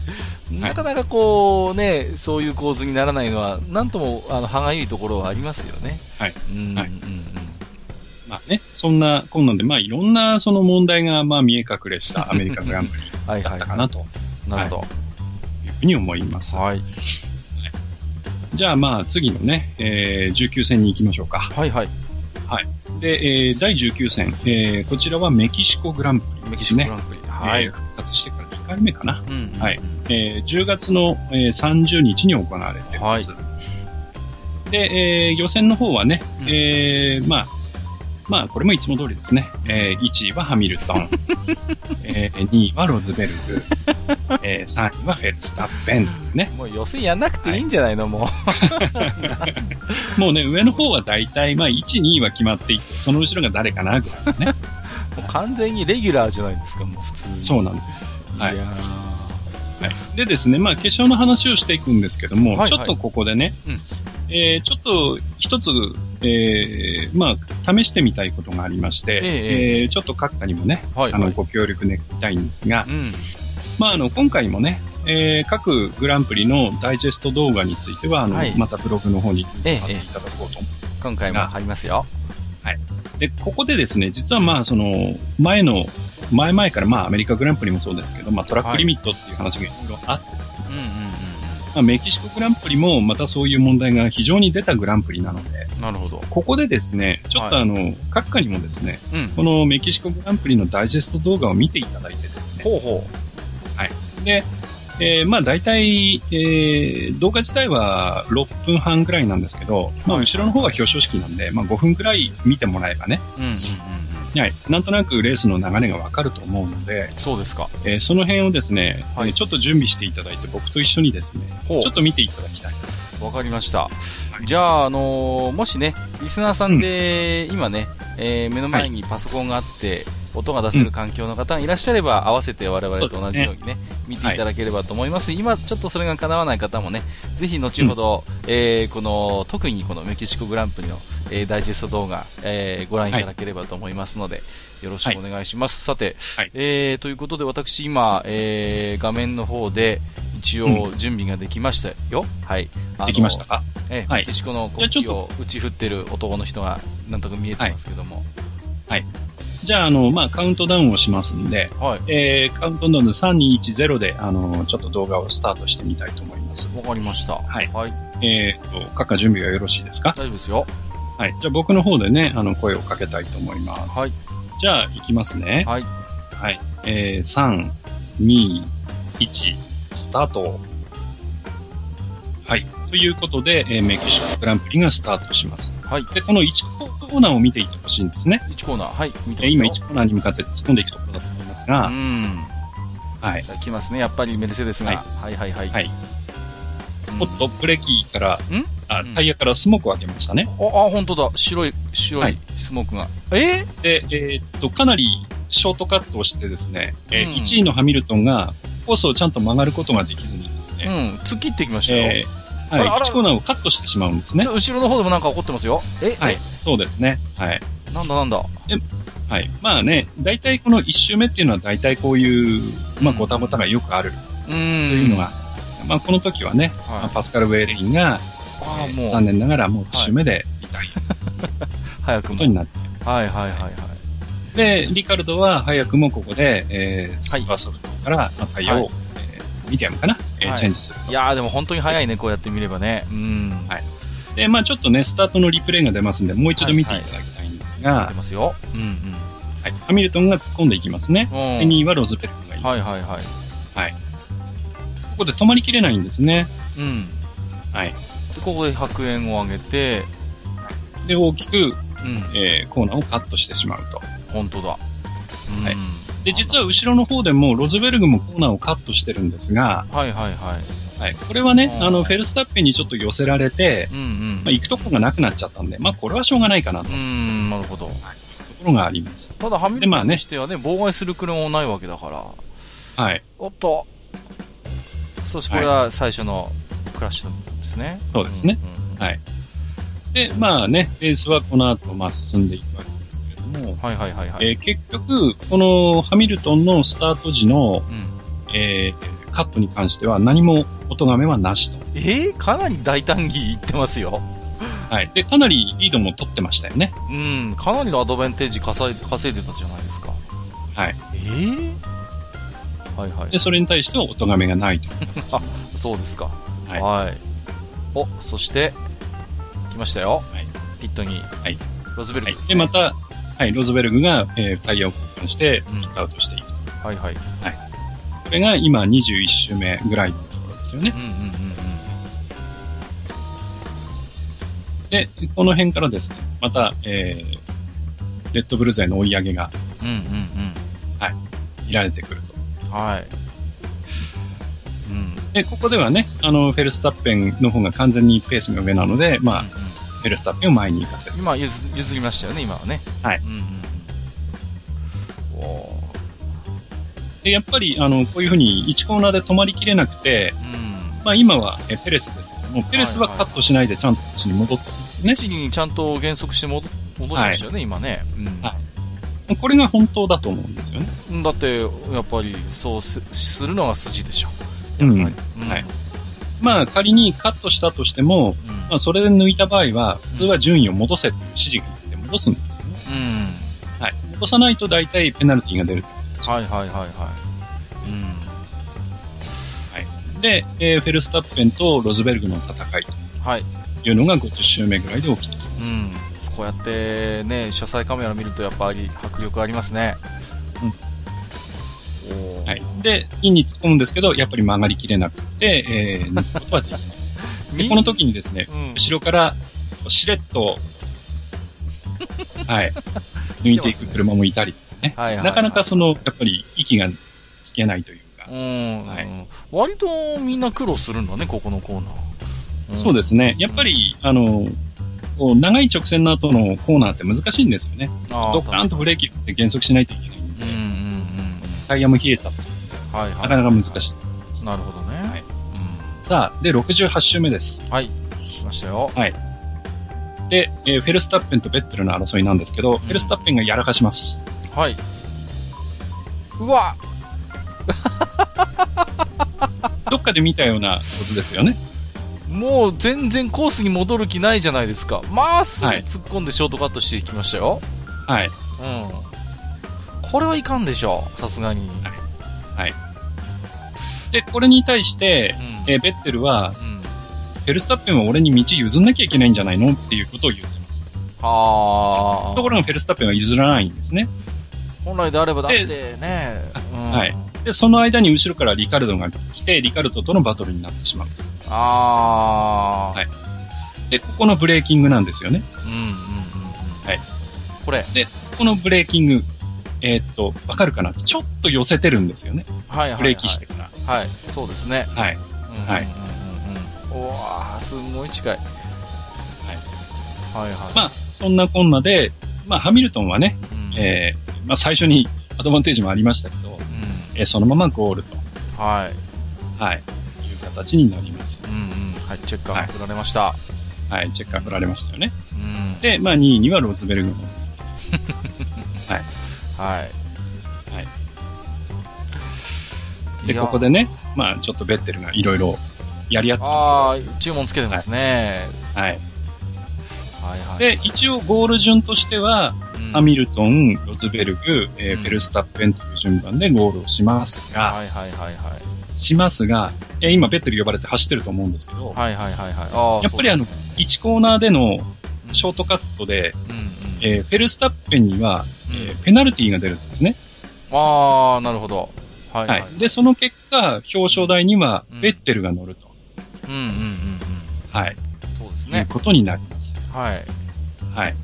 なかなかこうね、そういう構図にならないのは、なんとも、あの、歯がゆいところはありますよね。はい。うん、うん、うん。まあね、そんな、こんなんで、まあいろんなその問題が、まあ見え隠れしたアメリカグランプリだったかなと。なるほど、はい。いうふうに思います。はい。じゃあまあ次のね、えー、19戦に行きましょうか。はいはい。はい。で、えー、第19戦、えー、こちらはメキシコグランプリですね。メキシコグランプリ。はい。えー、復活してから2回目かな。うん、うん、はい。えー、10月の、えー、30日に行われています。はい。で、えー、予選の方はね、うん、えー、まあ、まあ、これもいつも通りですね。えー、1位はハミルトン。えー、2位はロズベルグ。えー、3位はフェルスタッペン。ね。もう予選やんなくていいんじゃないの、はい、もう。もうね、上の方は大体、まあ、1、2位は決まっていて、その後ろが誰かな、ぐらいね。もう完全にレギュラーじゃないですか、もう普通に。そうなんですよ。はい。いやはい。でですね、まあ、決勝の話をしていくんですけども、はいはい、ちょっとここでね、うん、えー、ちょっと一つ、えー、まあ、試してみたいことがありまして、えー、えー、ちょっと閣下にもね、はいはい、あの、ご協力願いたいんですが、うん、まあ、あの、今回もね、えー、各グランプリのダイジェスト動画については、あの、はい、またブログの方に貼っていただこうと思います、えー、今回も貼りますよ。はい。で、ここでですね、実はまあ、その、前の、前々からまあ、アメリカグランプリもそうですけど、まあ、トラックリミットっていう話がいろいろあっまあ、メキシコグランプリもまたそういう問題が非常に出たグランプリなので、なるほど。ここでですね、ちょっとあの、はい、各家にもですね、うん、このメキシコグランプリのダイジェスト動画を見ていただいてですね、ほうほう。はい。で、えー、まあ大体、えー、動画自体は6分半くらいなんですけど、まあ後ろの方は表彰式なんで、まあ5分くらい見てもらえばね、うんうんうんはい。なんとなくレースの流れがわかると思うので、そうですか。えー、その辺をですね、はい、ちょっと準備していただいて、僕と一緒にですね、ちょっと見ていただきたい。わかりました。はい、じゃあ、あのー、もしね、リスナーさんで、今ね、えー、目の前にパソコンがあって、音が出せる環境の方がいらっしゃれば、合わせて我々と同じようにね、ね見ていただければと思います、はい、今ちょっとそれが叶わない方もね、ぜひ後ほど、うん、えー、この、特にこのメキシコグランプリの、えー、ダイジェスト動画、えー、ご覧いただければと思いますので、はい、よろしくお願いします。はい、さて、えー、ということで私今、えー、画面の方で、一応準備ができましたよ。うん、はい。できましたか？えー、メキシコの国旗を打ち振ってる男の人がなんとか見えてますけども。はい。じゃあ、あの、まあ、カウントダウンをしますんで、はい。えー、カウントダウンで3210で、あの、ちょっと動画をスタートしてみたいと思います。わかりました。はい。はい。えー、と、各準備はよろしいですか？大丈夫ですよ。はい。じゃあ、僕の方でね、あの、声をかけたいと思います。はい。じゃあ、いきますね。はい。はい。えー、3、2、1、スタート。はい。ということで、えー、メキシコグランプリがスタートします。はい。で、この1コーナーを見ていてほしいんですね。1コーナー、はい。見て今1コーナーに向かって突っ込んでいくところだと思いますが。うん。はい。じゃあ来ますね。やっぱりメルセデスが。はい、はい、はいはい。はい。おっと、ブレーキから、ん？あ、タイヤからスモークを上げましたね。あ、あ、本当だ。白い、白いスモークが。はい、え？ー、で、えー、っと、かなりショートカットをしてですね、えー、1位のハミルトンがコースをちゃんと曲がることができずにですね。うん、突っ切ってきましたよ。えーはい、1コーナーをカットしてしまうんですね。後ろの方でもなんか起こってますよ。えはい、そうですね。はい。なんだなんだ？はい。まあね、大体この1周目っていうのは大体こういう、まあ、ごたごたがよくある。というのが、まあ、この時はね、はい、パスカル・ウェイレインが、あもう残念ながらもう1周目でリタイア。早くも。ことになってはいはいはいはい。で、リカルドは早くもここで、えー、スーパーソフトから、まあ、タイヤを、ミディアムかな、えー、チェンジするいやーでも本当に早いね、こうやって見ればね。うん。はい。で、まあちょっとね、スタートのリプレイが出ますんで、もう一度見ていただきたいんですが。はい、はい、出ますよ。うんうん。はい。ハミルトンが突っ込んでいきますね。で、2位はロズベルクがいます。はいはいはい。はい。ここで止まりきれないんですね。うん。はい。で、ここで100円を上げて、で、大きく、うん、えー、コーナーをカットしてしまうと。本当だ。うん、はい。で、実は後ろの方でもロズベルグもコーナーをカットしてるんですが、はいはいはい。はい。これはね、あの、フェルスタッペンにちょっと寄せられて、うんうん、まあ、行くとこがなくなっちゃったんで、まあ、これはしょうがないかなと。うん、なるほど。はい。ところがあります。ただ、ハミルトンにしてはね、妨害する車もないわけだから。はい。おっと。そしてこれは最初のクラッシュですね。そうですね。うんうん、はい。で、まあね、レースはこの後、まあ進んでいくわけも、はいはいはいはい。えー、結局、このハミルトンのスタート時の、うん、えー、カットに関しては何も音がめはなしと。えー、かなり大胆にいってますよ。はい。で、かなりリードも取ってましたよね。うん、かなりのアドバンテージ稼い稼いでたじゃないですか。はい。えー、はいはい。で、それに対しては音がめがないと。あ、そうですか。はい。はい、お、そして、来ましたよ。はい。ピットに。はい。ロズベルグ、ね、はい。で、また、はい、ロズベルグが、えー、タイヤを交換して、ヒットアウトしていく。はいはい。はい。これが今21周目ぐらいのところですよね。うんうんうんうん。で、この辺からですね、また、えー、レッドブル勢の追い上げが、うんうんうん。はい、見られてくると。はい。うん。で、ここではね、あの、フェルスタッペンの方が完全にペースが上なので、まあ、うんうんフェルスタッペンを前に行かせる。今譲、譲りましたよね、今はね。はい。うんうんで、やっぱり、あの、こういうふうに1コーナーで止まりきれなくて、うん、まあ今はえペレスですけども、ペレスはカットしないでちゃんと位置に戻ったんですね。位置にちゃんと減速して戻戻りましたよね、はい、今ね。うん、はい。これが本当だと思うんですよね。だって、やっぱり、そうするのが筋でしょ。やっぱり。うん、はい。まあ仮にカットしたとしても、うん、まあそれで抜いた場合は、普通は順位を戻せという指示が出て戻すんですよね。うん。はい。戻さないと大体ペナルティが出るはいはいはいはい。うん。はい。で、えー、フェルスタッペンとロズベルグの戦いと。はい。いうのが50周目ぐらいで起きてきます。うん。こうやってね、車載カメラ見るとやっぱり迫力ありますね。うん。はい。で、インに突っ込むんですけど、やっぱり曲がりきれなくて、えー、抜くことはできない。で、この時にですね、うん、後ろから、しれっと、はい。抜いていく車もいたりね。はいはい、なかなかその、やっぱり息がつけないというか。うん。はい、割とみんな苦労するんだね、ここのコーナー。うん、そうですね。やっぱり、あの、こう長い直線の後のコーナーって難しいんですよね。ドカーンとブレーキって減速しないといけないんで、うん、タイヤも冷えちゃって、はいはい、なかなか難しい。なるほどね。はい、うん、さあ、で、68周目です。はい。来ましたよ。はい。で、えー、フェルスタッペンとベッテルの争いなんですけど、うん、フェルスタッペンがやらかします。はい。うわ どっかで見たようなコツですよね。もう全然コースに戻る気ないじゃないですか。まっすぐ突っ込んでショートカットしていきましたよ。はい。うん。これはいかんでしょう、さすがに。はい。で、これに対して、うん、えー、ベッテルは、うん、フェルスタッペンは俺に道譲んなきゃいけないんじゃないのっていうことを言ってます。はあ。ところがフェルスタッペンは譲らないんですね。本来であればだってね、うん、はい。で、その間に後ろからリカルドが来て、リカルドとのバトルになってしまう。ああ。はい。で、ここのブレーキングなんですよね。うんうんうんうん。はい。これ。で、このブレーキング、えー、っと、わかるかな？ちょっと寄せてるんですよね。はいはい、はい、ブレーキしてから。はい。そうですね。はい。うんはい。うんうん、おわすごい近い。はい。はいはい。まあ、そんなこんなで、まあ、ハミルトンはね、うん、えー、まあ、最初にアドバンテージもありましたけど、うん、えー、そのままゴールと。はい。はい。いう形になります。うんうん。はい、チェッカーが振られました。はい、チェッカー振られましたよね。うん。で、まあ、2位にはローズベルグの。はい。はい。はい。で、ここでね、まあ、ちょっとベッテルがいろいろやり合ってああ、注文つけてますね。はい。はい。はいで、一応ゴール順としては、ハミルトン、ロズベルグ、えー、フェルスタッペンという順番でゴールをしますが、はいはいはいはい。しますが、えー、今ベッテル呼ばれて走ってると思うんですけど、はいはいはいはい。やっぱりあの、1コーナーでのショートカットで、うんうん、えー、フェルスタッペンには、えー、ペナルティーが出るんですね。ああ、なるほど。はい、はい、はい。で、その結果、表彰台には、ベッテルが乗ると。うんうんうんうん。はい。そうですね。いうことになります。はい。はい。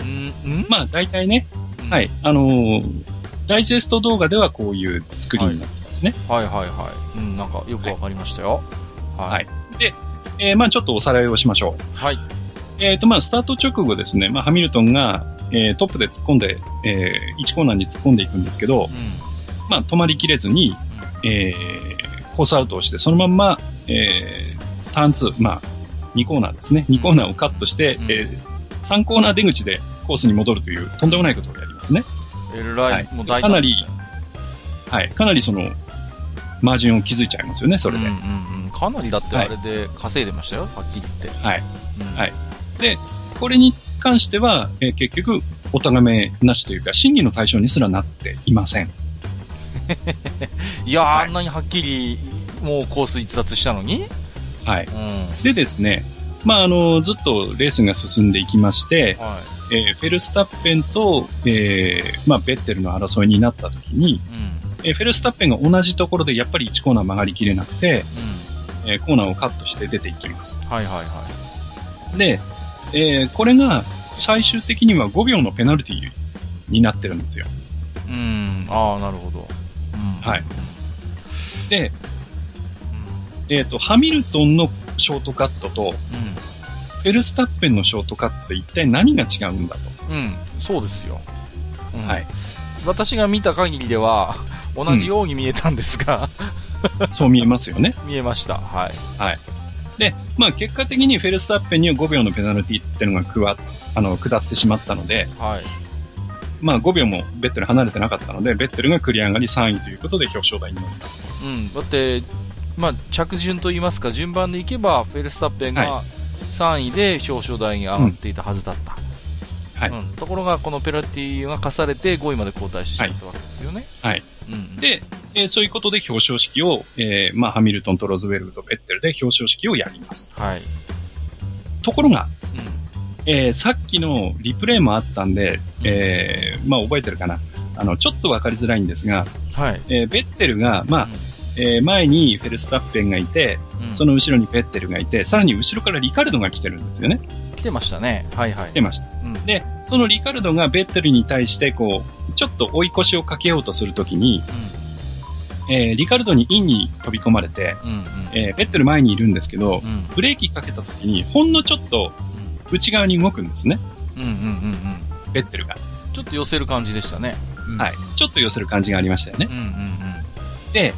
うん、ん？まあ、大体ね、うん、はい。あのー、ダイジェスト動画ではこういう作りになってますね。はい、はい、はいはい。うん、なんかよくわかりましたよ。はい。はい、で、えー、まあちょっとおさらいをしましょう。はい。えっ、ー、と、まあスタート直後ですね、まあハミルトンが、えー、トップで突っ込んで、えー、1コーナーに突っ込んでいくんですけど、うん、まあ止まりきれずに、うん、えー、コースアウトをして、そのまんま、えー、ターン2、まあ、2コーナーですね。2コーナーをカットして、うん、えー、3コーナー出口でコースに戻るという、とんでもないことをやりますね。えらい、はい、もう大かなり、はい、かなりその、マージンを築いちゃいますよね、それで。うんうんうん、かなりだってあれで稼いでましたよ、はい、はっきり言って。はい。うん、はい。で、これに関しては、えー、結局、お咎めなしというか、審議の対象にすらなっていません。いや、はい、あんなにはっきり、もうコース逸脱したのに？はい。うん、でですね、まあ、あの、ずっとレースが進んでいきまして、はい、えー、フェルスタッペンと、えー、まあ、ベッテルの争いになった時に、うん、えー、フェルスタッペンが同じところでやっぱり1コーナー曲がりきれなくて、うん、えー、コーナーをカットして出ていきます。はいはいはい。で、えー、これが最終的には5秒のペナルティーになってるんですよ。うん、ああ、なるほど。うん、はい。で、えっ、ー、と、ハミルトンのショートカットと、うん、フェルスタッペンのショートカットで一体何が違うんだと。うん、そうですよ。うん、はい。私が見た限りでは、同じように見えたんですが、うん、そう見えますよね。見えました。はい。はい。で、まあ結果的にフェルスタッペンには5秒のペナルティっていうのがくわ、あの、下ってしまったので、はい。まあ5秒もベッテル離れてなかったので、ベッテルが繰り上がり3位ということで表彰台になります。うん。だって、まあ、着順といいますか、順番でいけば、フェルスタッペンが3位で表彰台に上がっていたはずだった。はい、うん、ところが、このペナルティーが課されて5位まで交代してしまったわけですよね。はい。うん、で、えー、そういうことで表彰式を、えー、まあ、ハミルトンとロズウェルとベッテルで表彰式をやります。はい。ところが、うん、えー、さっきのリプレイもあったんで、えー、まあ、覚えてるかな。あの、ちょっとわかりづらいんですが、はい。えー、ベッテルが、まあ、うんえー、前にフェルスタッペンがいて、うん、その後ろにペッテルがいて、さらに後ろからリカルドが来てるんですよね。来来てましたね。はいはい。来てました。うん、で、そのリカルドがベッテルに対して、こう、ちょっと追い越しをかけようとするときに、うん、えー、リカルドにインに飛び込まれて、うんうん、えー、ベッテル前にいるんですけど、うん、ブレーキかけたときに、ほんのちょっと内側に動くんですね。うんうんうんうん。ベッテルが。ちょっと寄せる感じでしたね。うん、はい。ちょっと寄せる感じがありましたよね。うんうんうん、で、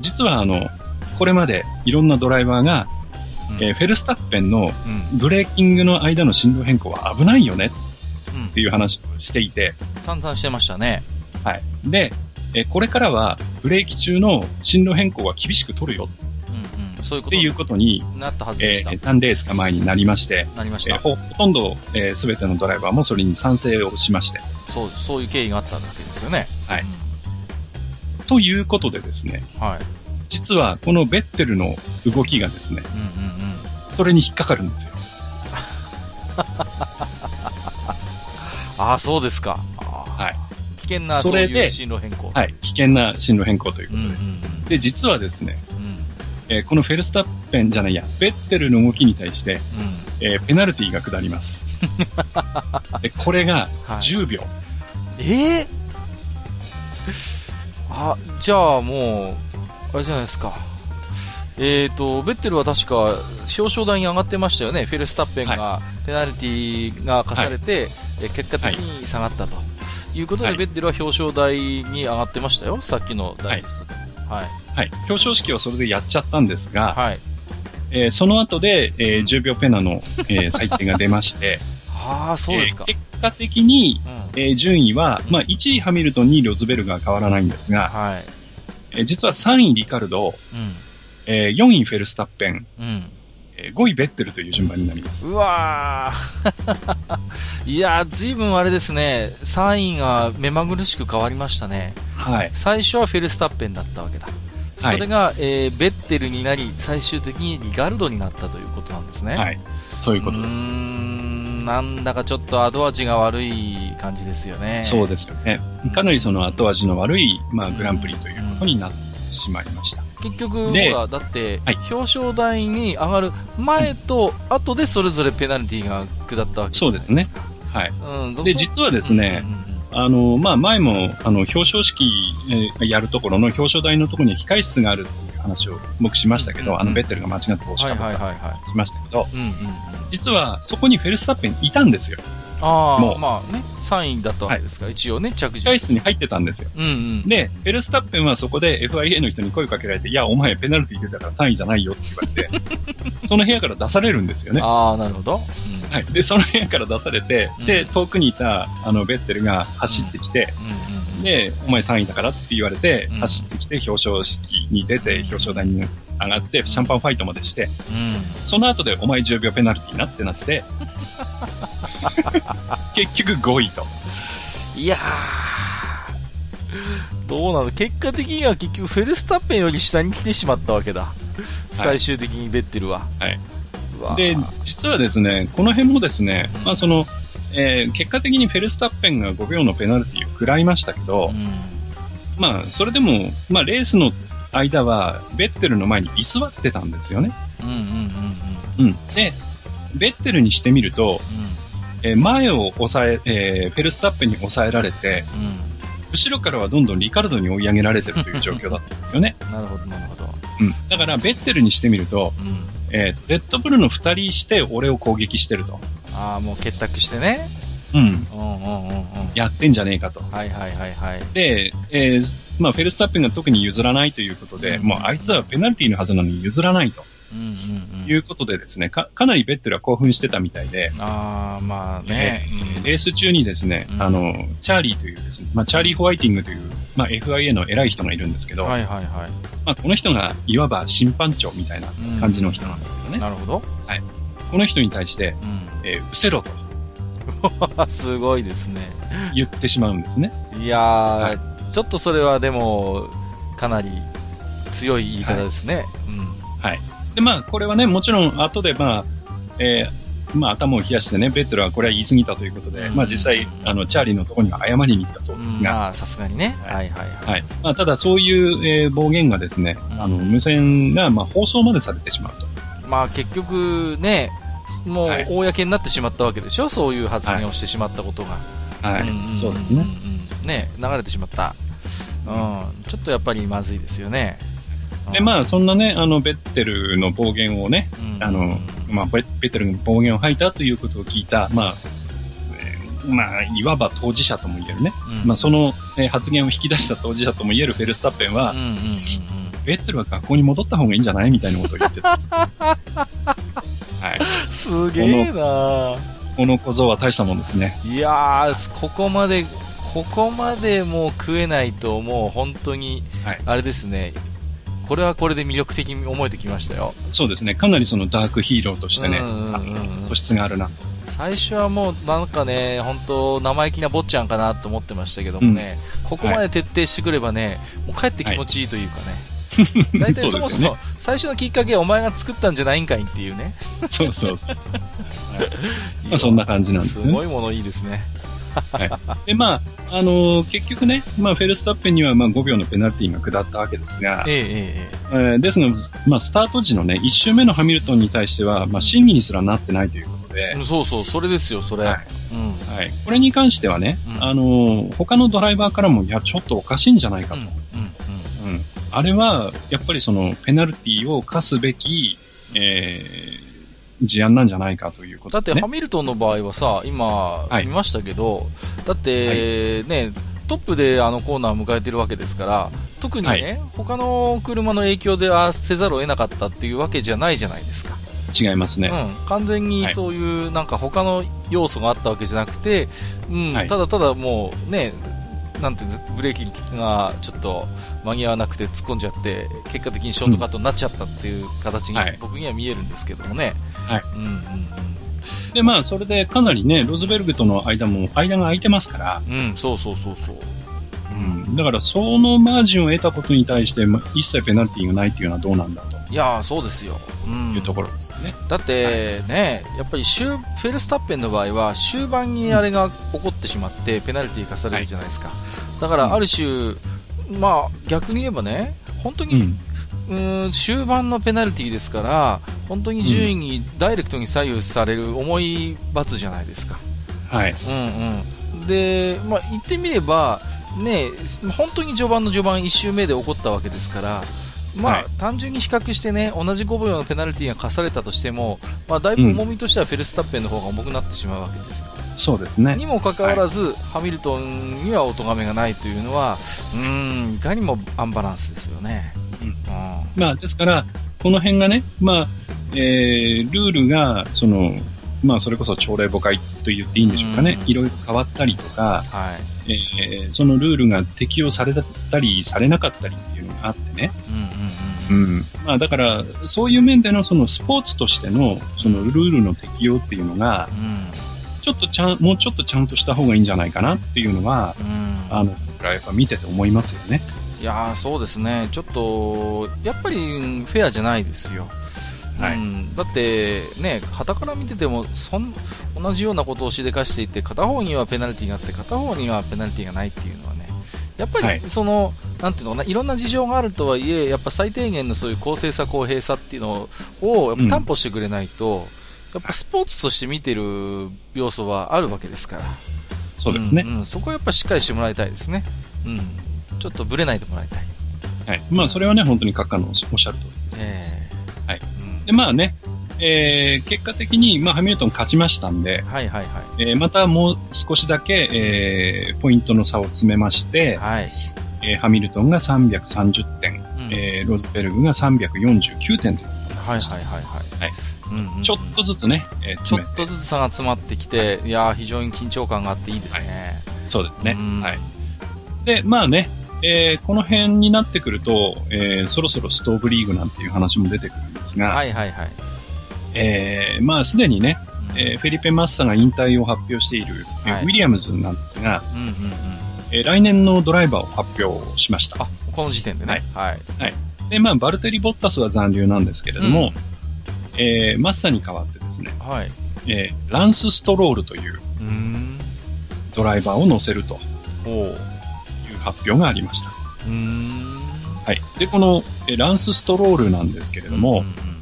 実はあの、これまでいろんなドライバーが、うん、えー、フェルスタッペンのブレーキングの間の振動変更は危ないよねっていう話をしていて。散々してましたね。はい。で、えー、これからはブレーキ中の振動変更は厳しく取るよ。うんうん、そういうことっていうことになったはずでした。えー、何レースか前になりまして、なりました。えー、ほほとんどすべ、えー、てのドライバーもそれに賛成をしまして。そう、そういう経緯があったわけですよね。はい。うん、ということでですね。はい。実はこのベッテルの動きがですね、うんうんうん、それに引っかかるんですよ。ああ、そうですか。はい。危険なそういう進路変更。はい。危険な進路変更ということで。うんうんうん、で、実はですね、うん、えー、このフェルスタッペンじゃないや、ベッテルの動きに対して、うん、えー、ペナルティが下ります。でこれが10秒。はい、ええー、あ、じゃあもう、あれじゃないですか。えっ、ー、と、ベッテルは確か表彰台に上がってましたよね。フェルスタッペンが、ペナルティが課されて、はい、え結果的に下がったと。いうことで、はい、ベッテルは表彰台に上がってましたよ。さっきのダイストで。はい。はい。表彰式はそれでやっちゃったんですが、はい。えー、その後で、えー、10秒ペナの、えー、採点が出まして、ああ、そうですか。えー、結果的に、うん、えー、順位は、まあ、1位ハミルトン、2位ロズベルが変わらないんですが、はい。えー、実は3位リカルド、うん、えー、4位フェルスタッペン、うん、えー、5位ベッテルという順番になります。うわー いやずいぶんあれですね、3位が目まぐるしく変わりましたね。はい。最初はフェルスタッペンだったわけだ。それが、はい、えー、ベッテルになり、最終的にリガルドになったということなんですね。はい。そういうことです。なんだかちょっと後味が悪い感じですよね。そうですよね。かなりその後味の悪い、まあ、グランプリということになってしまいました。結局、ほら、だって、表彰台に上がる前と後でそれぞれペナルティが下ったわけそうですね。はい。うん、で、実はですね、うんうん、あの、まあ、前も、あの、表彰式、えー、やるところの表彰台のところに控室があるっていう話を僕しましたけど、うんうん、あの、ベッテルが間違って帽子かぶったしましたけど、実はそこにフェルスタッペンいたんですよ。ああ、まあね、3位だったわけですから、はい、一応ね、着順。控室に入ってたんですよ。うんうん。で、フェルスタッペンはそこで FIA の人に声かけられて、いや、お前ペナルティ出たから3位じゃないよって言われて、その部屋から出されるんですよね。ああ、なるほど。うん、はい。で、その部屋から出されて、うん、で、遠くにいた、あの、ベッテルが走ってきて、うん、で、お前3位だからって言われて、走ってきて表彰式に出て、表彰台に上がって、シャンパンファイトまでして、うん、その後でお前10秒ペナルティなってなって、結局5位と。いやー、どうなの？結果的には結局フェルスタッペンより下に来てしまったわけだ。最終的にベッテルは。はい。で、実はですね、この辺もですね、まあその、えー、結果的にフェルスタッペンが5秒のペナルティを食らいましたけど、うん、まあ、それでも、まあ、レースの間は、ベッテルの前に居座ってたんですよね。うんうんうんうん。うん。で、ベッテルにしてみると、うん、えー、前を抑え、えー、フェルスタッペンに抑えられて、うん、後ろからはどんどんリカルドに追い上げられてるという状況だったんですよね。なるほど、なるほど。うん。だから、ベッテルにしてみると、うん、えー、レッドブルの二人して俺を攻撃してると。ああ、もう結託してね。うん。うんうんうんうん。やってんじゃねえかと。はいはいはいはい。で、えー、まあ、フェルスタッペンが特に譲らないということで、うん、もうあいつはペナルティーのはずなのに譲らないと。うんうんうん、いうことでですね、か、かなりベッテルは興奮してたみたいで。ああ、まあね、えー、レース中にですね、うん、あの、チャーリーというですね、まあ、チャーリー・ホワイティングという、まあ、FIA の偉い人がいるんですけど、はいはいはい。まあ、この人が、いわば審判長みたいな感じの人なんですけどね。うん、なるほど。はい。この人に対して、うん、えー、失せろと。すごいですね。言ってしまうんですね。いやー、はい、ちょっとそれはでも、かなり強い言い方ですね。はい、うん。はい。で、まあ、これはね、もちろん後で、まあ、えー、まあ、頭を冷やしてね、ベッドルはこれは言い過ぎたということで、うん、まあ実際、あの、チャーリーのところには謝りに行ったそうですが。さすがにね。はい、はい、はい。はい。まあ、ただそういう、えー、暴言がですね、うん、あの、無線が、まあ、放送までされてしまうと。まあ、結局ね、もう、公になってしまったわけでしょ？そういう発言をしてしまったことが。はい。うんそうですね。ね、流れてしまった。うん。ちょっとやっぱりまずいですよね。で、まあ、そんなね、あの、ベッテルの暴言をね、うん、あの、まあ、ベッテルの暴言を吐いたということを聞いた、まあ、まあ、いわば当事者とも言えるね。うん、まあ、その、え発言を引き出した当事者とも言えるフェルスタッペンは、うんうんうんうん、ベッテルは学校に戻った方がいいんじゃないみたいなことを言ってた。はい。すげえなこの小僧は大したもんですね。いやー、ここまで、ここまでもう食えないと、もう本当に、あれですね、はいこれはこれで魅力的に思えてきましたよ。そうですね。かなりそのダークヒーローとしてね、素質があるな。最初はもうなんかね、本当生意気な坊ちゃんかなと思ってましたけどもね、うん、ここまで徹底してくればね、はい、もう帰って気持ちいいというかね。大体そもそも 最初のきっかけはお前が作ったんじゃないんかいっていうね。そうそうそう。まあそんな感じなんですね。すごいものいいですね。はい。で、まあ、あのー、結局ね、まあ、フェルスタッペンにはまあ5秒のペナルティが下ったわけですが、えええー、ですが、まあ、スタート時のね、1周目のハミルトンに対しては、まあ、審議にすらなってないということで、そうそう、それですよ、それ。はい。うん、はい。これに関してはね、うん、あのー、他のドライバーからも、いや、ちょっとおかしいんじゃないかと。うん。うん。うん、あれは、やっぱりその、ペナルティを課すべき、えー、事案なんじゃないかということ、ね、だってハミルトンの場合はさ、今、見ましたけど、だって、ね、トップであのコーナーを迎えてるわけですから、特にね、はい、他の車の影響であせざるを得なかったっていうわけじゃないじゃないですか。違いますね。うん。完全にそういう、なんか他の要素があったわけじゃなくて、うん、はい、ただただもうね、なんていうブレーキがちょっと間に合わなくて突っ込んじゃって、結果的にショートカットになっちゃったっていう形に僕には見えるんですけどもね。はい。うんうんうん。で、まあ、それでかなりね、ローズベルグとの間も、間が空いてますから。うん、そうそうそうそう。うん、だから、そのマージンを得たことに対して、一切ペナルティーがないっていうのはどうなんだと。いやそうですよ。うん。いうところですよね。だって、ね、やっぱりフェルスタッペンの場合は、終盤にあれが起こってしまって、ペナルティー化されるじゃないですか。はい、だから、ある種、うん、まあ、逆に言えばね、本当に、うん、うん終盤のペナルティーですから、本当に順位にダイレクトに左右される重い罰じゃないですか。はい。うんうん。で、まあ、言ってみれば、ね、本当に序盤の序盤1周目で起こったわけですから、まあ、はい、単純に比較してね、同じ5秒のペナルティーが課されたとしても、まあ、だいぶ重みとしてはフェルスタッペンの方が重くなってしまうわけですよ。そうですね。にもかかわらず、はい、ハミルトンにはお咎めがないというのは、うん、いかにもアンバランスですよね。うん。まあ、ですから、この辺がね、まあ、えー、ルールが、その、まあ、それこそ朝礼誤解と言っていいんでしょうかね。いろいろ変わったりとか、はい、えー、そのルールが適用されたりされなかったりっていうのがあってね。うん、うん、まあ、だから、そういう面でのそのスポーツとしての、そのルールの適用っていうのが、うん、ちょっとちゃん、もうちょっとちゃんとした方がいいんじゃないかなっていうのは、うん、あの、やっぱ見てて思いますよね。いやそうですね。ちょっと、やっぱりフェアじゃないですよ。はい、うん、だって、ね、旗から見ててもそん同じようなことをしでかしていて片方にはペナルティーがあって片方にはペナルティーがないっていうのはねやっぱりその、はい、なんていうのかないろんな事情があるとはいえやっぱ最低限のそういう公正さ、公平さっていうのをやっぱ担保してくれないと、うん、やっぱスポーツとして見てる要素はあるわけですから。そうですね、うんうん、そこはやっぱしっかりしてもらいたいですね、うん、ちょっとぶれないでもらいたい。はい。まあ、それはね、本当に閣下のおっしゃる通りです。えー、はい。で、まあね、えー、結果的に、まあ、ハミルトン勝ちましたんで、はいはいはい。えー、またもう少しだけ、えー、ポイントの差を詰めまして、はい。えー、ハミルトンが330点、うん、えー、ロズベルグが349点とい。はいはいはいはい。はいうんうん、ちょっとずつね、えー、ちょっとずつ差が詰まってきて、はい、いや非常に緊張感があっていいですね。はい、そうですね。はい。で、まあね、えー、この辺になってくると、えー、そろそろストーブリーグなんていう話も出てくるんですが、はいはいはい。えー、まあすでにね、えー、フェリペ・マッサが引退を発表している、はい、ウィリアムズなんですが、うんうんうんえー、来年のドライバーを発表しました。あ、この時点でね。はい。はい。で、まあ、バルテリ・ボッタスは残留なんですけれども、うん、えー、マッサに代わってですね、はい。えー、ランス・ストロールという、うんドライバーを乗せると。発表がありました。はい。で、この、えランス・ストロールなんですけれども、うんうんうん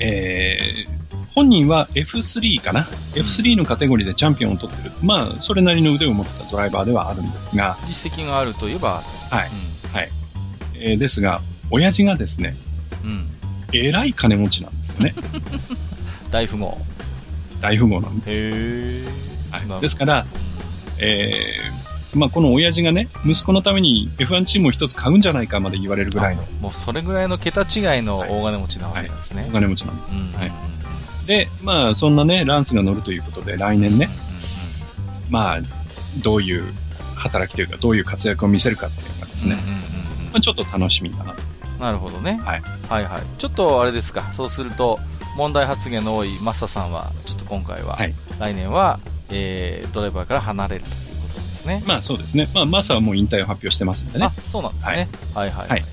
えー、本人は F3 かな ?F3 のカテゴリーでチャンピオンを取ってる。まあ、それなりの腕を持ったドライバーではあるんですが。実績があるといえば。はい。うん、はい。えー、ですが、親父がですね、うん。えらい金持ちなんですよね。大富豪。大富豪なんです。へはい。ですから、えー、まあ、この親父がね、息子のために F1 チームを一つ買うんじゃないかまで言われるぐらいの。もうそれぐらいの桁違いの大金持ちなわけですね。はいはい、大金持ちなんです。うん、はい。で、まあ、そんなね、ランスが乗るということで、来年ね、うん、まあ、どういう働きというか、どういう活躍を見せるかっていうのがですね、まあ、ちょっと楽しみだなと。なるほどね。はい。はいはい。ちょっとあれですか、そうすると、問題発言の多いマッサさんは、ちょっと今回は、はい、来年は、えー、ドライバーから離れるとね。まあそうですね。まあマッサはもう引退を発表してますんでね。あ、そうなんですね。はい、はい、はい。はい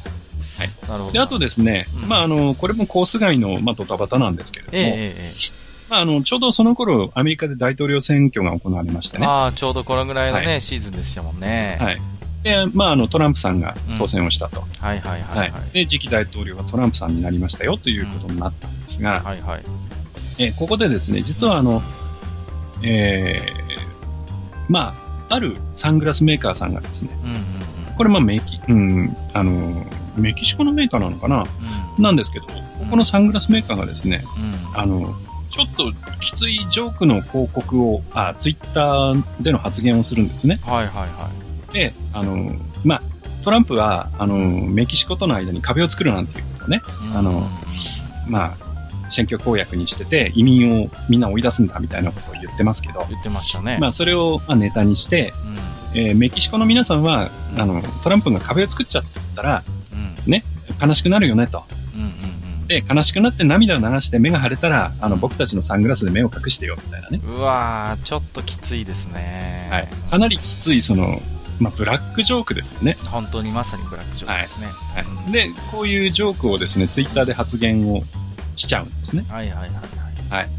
はい。なるほど。で、あとですね、うん、まああの、これもコース外の、まあドタバタなんですけれども、えー、まああの、ちょうどその頃、アメリカで大統領選挙が行われましてね。ああ、ちょうどこのぐらいのね、はい、シーズンでしたもんね。はい。で、まあ、あの、トランプさんが当選をしたと。うん、はいはいはい、はい、で、次期大統領はトランプさんになりましたよということになったんですが、うん、はいはい。えここでですね、実はあの、えー、まあ、あるサングラスメーカーさんがですね、うんうんうん、これまあメキ、うん、あの、メキシコのメーカーなのかな、うん、なんですけど、ここのサングラスメーカーがですね、うん、あの、ちょっときついジョークの広告を、あ、ツイッターでの発言をするんですね。はいはいはい。で、あの、まあ、トランプは、あの、メキシコとの間に壁を作るなんていうことね、あの、まあ、選挙公約にしてて、移民をみんな追い出すんだみたいなことを言ってますけど、言ってましたね。まあ、それを、まあ、ネタにして、うん、えー、メキシコの皆さんは、あの、トランプが壁を作っちゃったら、うん、ね、悲しくなるよねと。うんうんで、悲しくなって涙を流して目が腫れたら、あの、僕たちのサングラスで目を隠してよ、みたいなね。うわー、ちょっときついですね。はい。かなりきつい、その、まあ、ブラックジョークですよね。本当にまさにブラックジョークですね。はい。はい、で、こういうジョークをですね、ツイッターで発言をしちゃうんですね。はいはいはいはい。はい。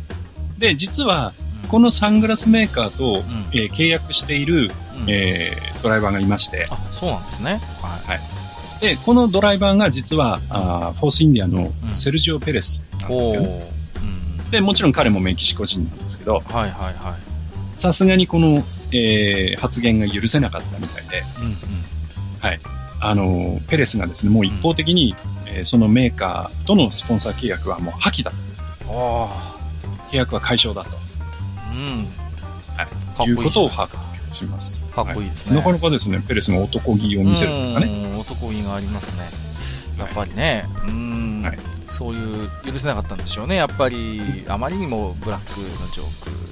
で、実は、このサングラスメーカーと、うん、えー、契約している、うん、えー、ドライバーがいまして。あ、そうなんですね。はい。で、このドライバーが実は、あフォースインディアのセルジオ・ペレスなんですよ、ね、うん、で、もちろん彼もメキシコ人なんですけど、はいはいはい。さすがにこのえー、発言が許せなかったみたいで、うんうん、はい。あの、ペレスがですね、もう一方的に、うん、えー、そのメーカーとのスポンサー契約はもう破棄だと。契約は解消だと。うん。はい。いいいうことを発表します。かっこいいですね、はい。なかなかですね、ペレスが男気を見せるというかね。男気がありますね。やっぱりね、はい、うん、はい、そういう許せなかったんでしょうね。やっぱり、あまりにもブラックのジョーク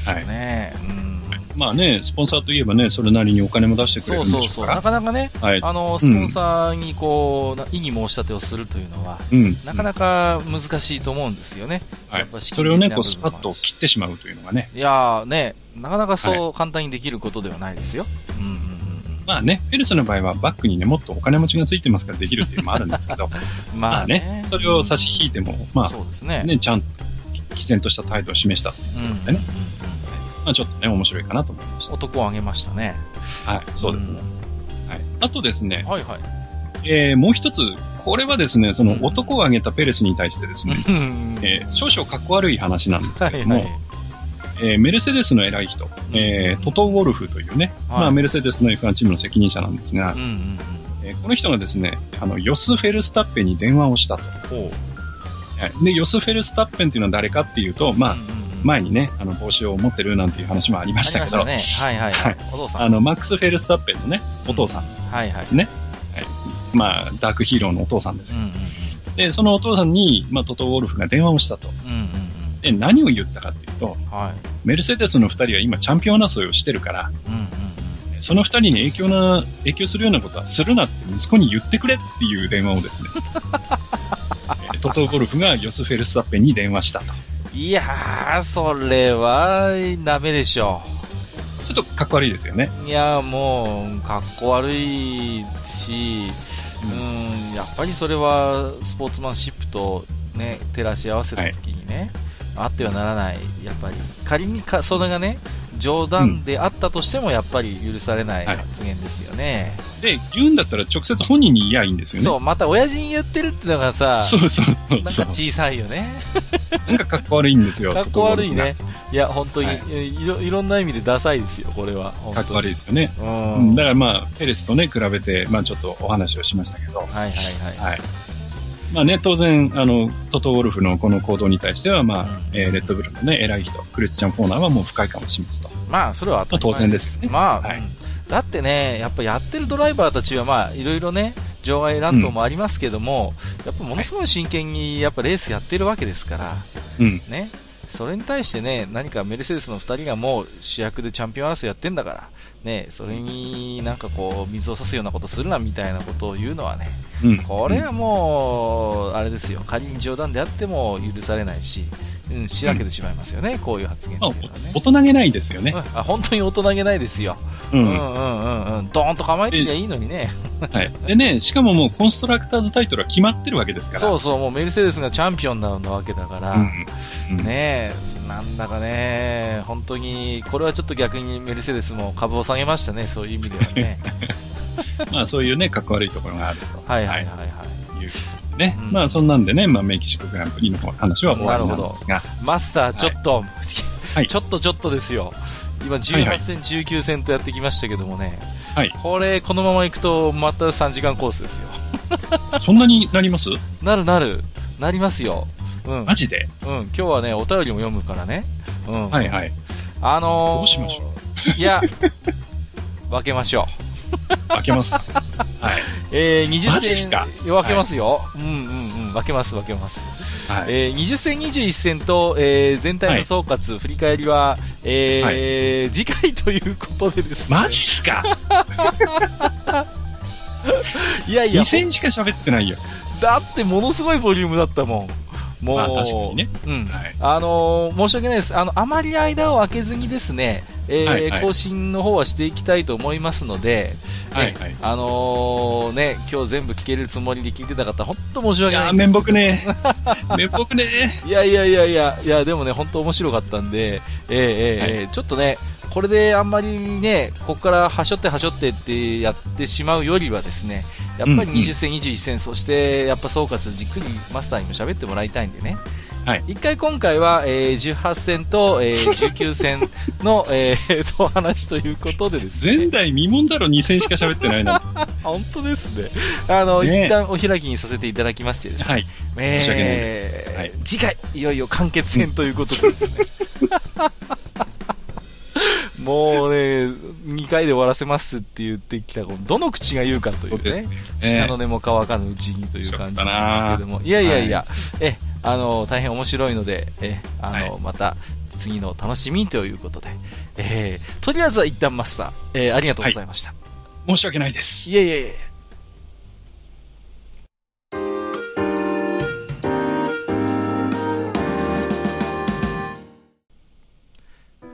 ですよね。はい、うんまあね、スポンサーといえばね、それなりにお金も出してくれるんでしょうそうそうそう。なかなかね、はい、あの、スポンサーにこう、うん、異議申し立てをするというのは、うん、なかなか難しいと思うんですよね。はい。それをね、こう、スパッと切ってしまうというのがね。いやね、なかなかそう簡単にできることではないですよ。うんうんうん。まあね、フェルスの場合はバックにね、もっとお金持ちがついてますからできるっていうのもあるんですけど、まあね、それを差し引いても、まあ、そうですね。ね、ちゃんと、毅然とした態度を示したっていうことでね。うんまあ、ちょっとね、面白いかなと思いました。男をあげましたね。はい、そうですね。はい。あとですね、はいはい。えー、もう一つ、これはですね、その男をあげたペレスに対してですね、えー、少々かっこ悪い話なんですけども、はいはい、えー、メルセデスの偉い人、えー、トト・ウォルフというね、はい、まあ、メルセデスの F1 チームの責任者なんですが、うんうんうんえー、この人がですね、あの、ヨス・フェルスタッペンに電話をしたと。はい、で、ヨス・フェルスタッペンっていうのは誰かっていうと、まあ、うんうん前にね、あの、帽子を持ってるなんていう話もありましたけど。ね。はいはいはい。お父さん。あの、マックス・フェルスタッペンのね、お父さんですね。はいはい。まあ、ダークヒーローのお父さんですよ。うんうんうん、で、そのお父さんに、まあ、トト・ウォルフが電話をしたと。うんうんうん、で、何を言ったかっていうと、はい、メルセデスの二人は今チャンピオン争いをしてるから、うんうんその二人に影響な、影響するようなことはするなって息子に言ってくれっていう電話をですね、トト・ウォルフがヨス・フェルスタッペンに電話したと。いやー、それは、ダメでしょう。ちょっとかっこ悪いですよね。いや、もう、かっこ悪いし、うん、ん、やっぱりそれは、スポーツマンシップとね、照らし合わせた時にね、はい、あってはならない。やっぱり、仮にか、それがね、冗談であったとしても、やっぱり許されない発言ですよね、はい、で、言うんだったら直接本人に言えばいいんですよね。そう、また親父に言ってるってのがさ、そうそうなんか小さいよね。なんかかっこ悪いんですよ。かっこ悪いね。いや、本当に、はい、いろ、いろんな意味でダサいですよ、これは。かっこ悪いですよね。うん。だからまあ、ペレスとね、比べて、まあちょっとお話をしましたけど。はいはいはい。はい。まあね、当然、あの、トト・ウォルフのこの行動に対しては、まあ、うん、えー、レッドブルのね、偉い人、クリスチャン・フォーナーはもう不快感を示すと。まあ、それは当然です。ね。まあ、はい、だってね、やっぱやってるドライバーたちは、まあ、いろいろね、場外乱闘もありますけども、うん、やっぱものすごい真剣にやっぱレースやってるわけですから、うん、ね、それに対してね、何かメルセデスの2人がもう主役でチャンピオン争いやってんだから、ね、それになんかこう、水を差すようなことするなみたいなことを言うのはね、うん、これはもう、あれですよ、仮に冗談であっても許されないし、うん、しらけてしまいますよね、うん、こういう発言っていうのはね。大人げないですよね。あ本当に大人げないですよ。うん、うんうんうんうん。ドーンと構えてりゃいいのにね。はい。でね、しかももうコンストラクターズタイトルは決まってるわけですから。そうそう、もうメルセデスがチャンピオンなわけだから、うん、ねなんだかね、本当に、これはちょっと逆にメルセデスも株を下げましたね、そういう意味ではね。まあそういうね、かっこ悪いところがあると。はいはいはいはい。いうことでね。うん、まあそんなんでね、まあメキシコグランプリの話は終わりなんですが。マスター、ちょっと、はい、ちょっとちょっとですよ。今18戦、19戦とやってきましたけどもね。はい。これ、このままいくと、また3時間コースですよ。そんなになります？なるなる。なりますよ。うん。マジで？うん。今日はね、お便りも読むからね。うん。はいはい。あのー、どうしましょう？いや、分けましょう。分けますか？はい。えー、20戦、分けますよ。はい、うんうんうん、分けます分けます。はい、えー、20戦21戦と、えー、全体の総括、はい、振り返りは、えー、はい、次回ということでですね。マジっすか？いやいや。2戦しか喋ってないよ。だってものすごいボリュームだったもん。もう、まあ、確かにね。うん。はい、あのー、申し訳ないです。あの、あまり間を空けずにですね、えーはいはい、更新の方はしていきたいと思いますので、はいはい、あのー、ね、今日全部聞けるつもりで聞いてた方、本当申し訳ない。いや、面目ね。面目ね。いやいやいやいや、いや、でもね、本当面白かったんで、えー、えー、はい、ちょっとね、これであんまりね、ここからはしょってはしょってってやってしまうよりはですね、やっぱり20戦、21戦、そしてやっぱ総括じっくりマスターにも喋ってもらいたいんでね。はい、一回今回は、えー、18戦と、えー、19戦の、えー、と話ということでですね。前代未聞だろ、2戦しか喋ってないな。本当ですね。あの、ね、一旦お開きにさせていただきましてですね。はい。えー、はい、次回、いよいよ完結戦ということでですね。もうね、2回で終わらせますって言ってきた、どの口が言うかというね、下の根も乾かぬうちにという感じなんですけども、いやいやいや、はい、え、あの、大変面白いので、え、あの、はい、また、次の楽しみということで、えー、とりあえずは一旦マスター、えー、ありがとうございました。はい、申し訳ないです。いえいえいえ。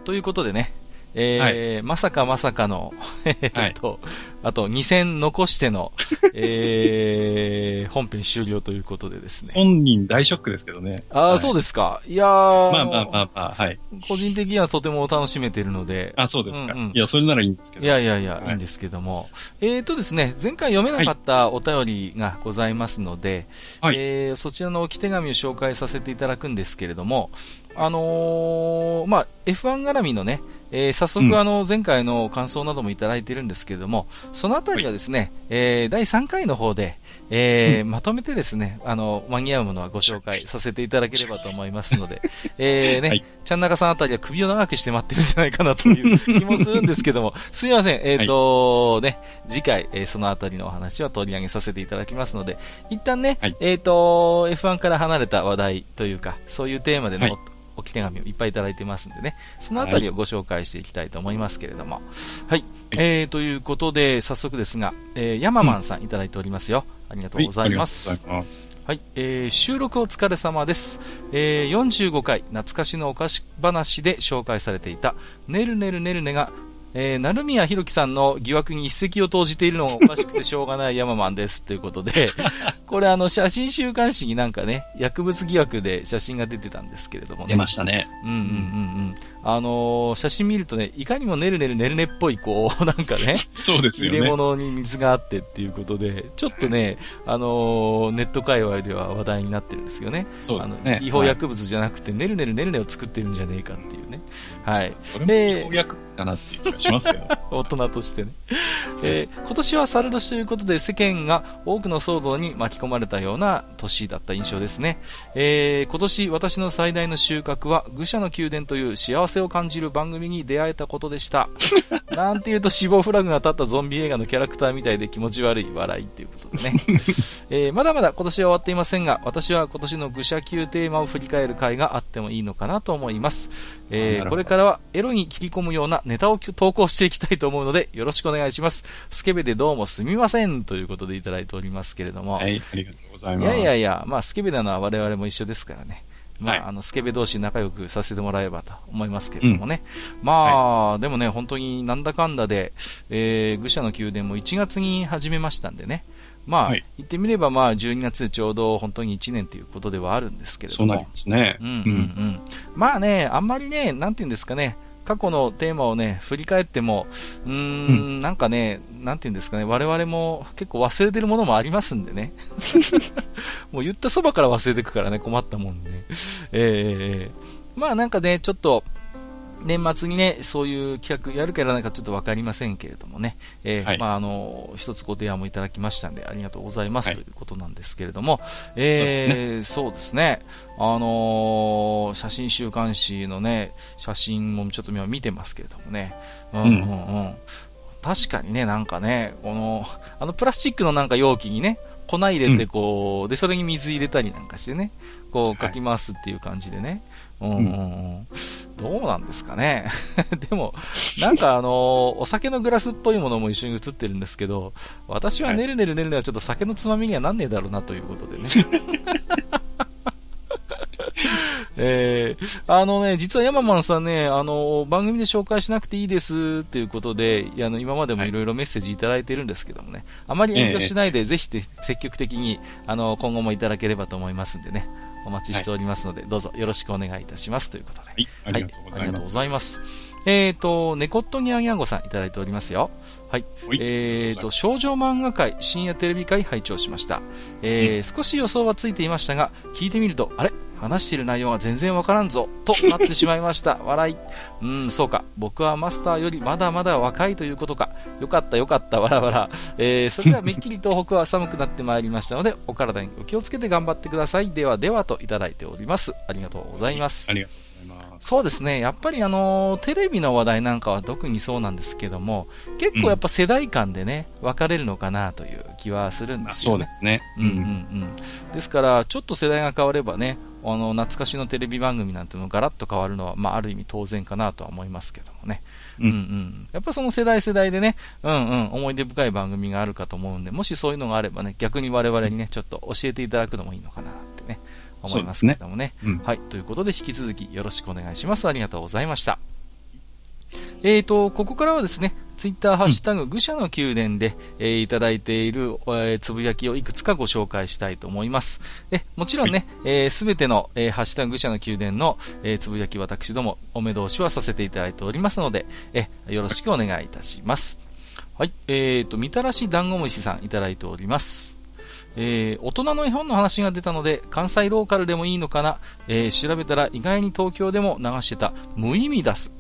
ということでね、えー、はい、まさかまさかの、えっと、はい、あと2戦残しての、えー、本編終了ということでですね。本人大ショックですけどね。ああ、はい、そうですか。いやー。まあまあまあまあ、はい。個人的にはとても楽しめてるので。あ、そうですか。うんうん、いや、それならいいんですけど。いやいやいや、い、いんですけども。えっ、ー、とですね、前回読めなかったお便りがございますので、はい、えー、そちらの置き手紙を紹介させていただくんですけれども、あのー、まあ、F1 絡みのね、えー、早速、あの、前回の感想などもいただいているんですけれども、そのあたりはですね、えー、第3回の方で、えー、まとめてですね、あの、間に合うものはご紹介させていただければと思いますので、えー、ね、はい、ちゃんなかさんあたりは首を長くして待ってるんじゃないかなという気もするんですけども、すいません、えっ、ー、と、はい、ね、次回、えー、そのあたりのお話は取り上げさせていただきますので、一旦ね、はい、えっ、ー、と、F1 から離れた話題というか、そういうテーマでの、はい置き手紙をいっぱいいただいてますんでね、そのあたりをご紹介していきたいと思いますけれども。はい。はい、えー、ということで、早速ですが、えー、ヤママンさんいただいておりますよ。ありがとうございます。はい、はい、えー、収録お疲れ様です。えー、45回、懐かしのお菓子話で紹介されていた、ねるねるねるねが、えー、成宮弘樹さんの疑惑に一石を投じているのがおかしくてしょうがないヤママンです。ということで、これあの、写真週刊誌になんかね、薬物疑惑で写真が出てたんですけれどもね。出ましたね。うんうんうんうん。あのー、写真見るとね、いかにもねるねるねるねっぽい、こう、なんかね。そうですよね。入れ物に水があってっていうことで、ちょっとね、あのー、ネット界隈では話題になってるんですよね。そうですね。違法薬物じゃなくて、ねるねるねるねを作ってるんじゃねえかっていうね。はい。それも違法薬物かなっていう気がしますけど。大人としてね。えー、今年は猿年ということで世間が多くの騒動に巻き込まれたような年だった印象ですね。えー、今年私の最大の収穫は愚者の宮殿という幸せを感じる番組に出会えたことでした。なんて言うと死亡フラグが立ったゾンビ映画のキャラクターみたいで気持ち悪い笑いっていうことでね。えー、まだまだ今年は終わっていませんが、私は今年の愚者級テーマを振り返る回があってもいいのかなと思います。えー、これからはエロに切り込むようなネタを投稿していきたいと思うので、よろしくお願いします。スケベでどうもすみませんということでいただいておりますけれども。はい、ありがとうございます。いやいやいや、まあスケベなのは我々も一緒ですからね。まあ、はい、あの、スケベ同士仲良くさせてもらえばと思いますけれどもね。うん、まあ、はい、でもね、本当になんだかんだで、えー、愚者の宮殿も1月に始めましたんでね。まあ、はい、言ってみれば、まあ、12月でちょうど本当に1年ということではあるんですけれども。そうなんですね。うんうんうん。まあね、あんまりね、なんていうんですかね、過去のテーマをね、振り返っても、うーん、うん、なんかね、なんていうんですかね、我々も結構忘れてるものもありますんでね。もう言ったそばから忘れていくからね、困ったもんね。ええー、まあなんかね、ちょっと、年末にね、そういう企画やるかやらないかちょっとわかりませんけれどもね、えーはい、まあ、あの、一つご提案もいただきましたんで、ありがとうございます、ということなんですけれども、えー、そうですね、あのー、写真週刊誌のね、写真もちょっと今見てますけれどもね、うんうん。うん。うん、確かにね、なんかね、この、あのプラスチックのなんか容器にね、粉入れてこう、うん、で、それに水入れたりなんかしてね、こう、かき回すっていう感じでね。はい、うん、うん、どうなんですかね。でも、なんかあのー、お酒のグラスっぽいものも一緒に映ってるんですけど、私はねるねるねるねはちょっと酒のつまみにはなんねえだろうなということでね。えー、あのね、実はヤママンさんね、あの、番組で紹介しなくていいですっていうことで、あの、今までもいろいろメッセージいただいてるんですけどもね、あまり遠慮しないで、ぜひ積極的に、あの、今後もいただければと思いますんでね、お待ちしておりますので、はい、どうぞよろしくお願いいたしますということで。はい、ありがとうございます。はい、ます。えっ、ー、と、ネコットニャンヤンゴさんいただいておりますよ。はい。えっ、ー、と、少女漫画界、深夜テレビ会拝聴しました。えー、少し予想はついていましたが、聞いてみると、あれ？話している内容が全然わからんぞ、となってしまいました。笑い。うん、そうか。僕はマスターよりまだまだ若いということか。よかったよかった、わらわら。えー、それではめっきり東北は寒くなってまいりましたので、お体にお気をつけて頑張ってください。ではではといただいております。ありがとうございます。ありがとうそうですね。やっぱりあの、テレビの話題なんかは特にそうなんですけども、結構やっぱ世代間でね、分かれるのかなという気はするんですよね。そうですね。うんうんうん。ですから、ちょっと世代が変わればね、あの、懐かしのテレビ番組なんてのガラッと変わるのは、まあ、ある意味当然かなとは思いますけどもね。うん、うん、うん。やっぱその世代世代でね、うんうん、思い出深い番組があるかと思うんで、もしそういうのがあればね、逆に我々にね、ちょっと教えていただくのもいいのかなってね。思いますけれどもね。ねうん、はい。ということで、引き続きよろしくお願いします。ありがとうございました。えーと、ここからはですね、ツイッターハッシュタグ、愚者の宮殿で、えー、いただいている、えー、つぶやきをいくつかご紹介したいと思います。えもちろんね、す、えー、べ、ての、えー、ハッシュタグ愚者の宮殿の、えー、つぶやき私どもお目通しはさせていただいておりますので、えよろしくお願いいたします。はい、えーと、みたらしダンゴムシさんいただいております。えー、大人の絵本の話が出たので、関西ローカルでもいいのかな、えー、調べたら意外に東京でも流してた、無意味出す。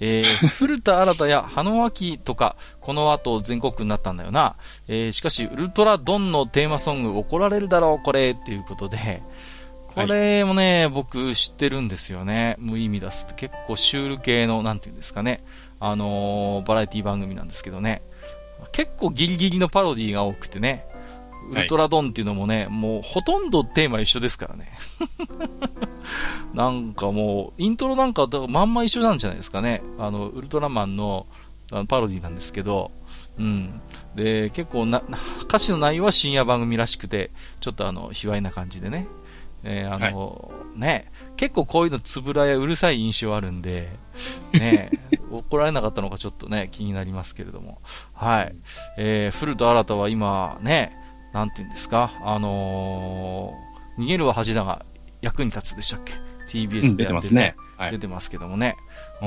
えー、古田新太や羽野明とか、この後全国区になったんだよな。えー、しかし、ウルトラドンのテーマソング怒られるだろう、これ、っていうことで、これもね、はい、僕知ってるんですよね。無意味出すって結構シュール系の、なんていうんですかね。あのー、バラエティ番組なんですけどね。結構ギリギリのパロディが多くてね。ウルトラドンっていうのもね、はい、もうほとんどテーマ一緒ですからね。なんかもう、イントロなんかまんま一緒なんじゃないですかね。あの、ウルトラマンのパロディなんですけど、うん。で、結構な、歌詞の内容は深夜番組らしくて、ちょっとあの、卑猥な感じでね。えー、あの、はい、ね、結構こういうのつぶらやうるさい印象あるんで、ね、怒られなかったのかちょっとね、気になりますけれども。はい。えー、古田新太は今、ね、なんて言うんですか、あのー、逃げるは恥だが役に立つでしたっけ ?TBS で、ね、出てますね。はい、出てますけどもね。う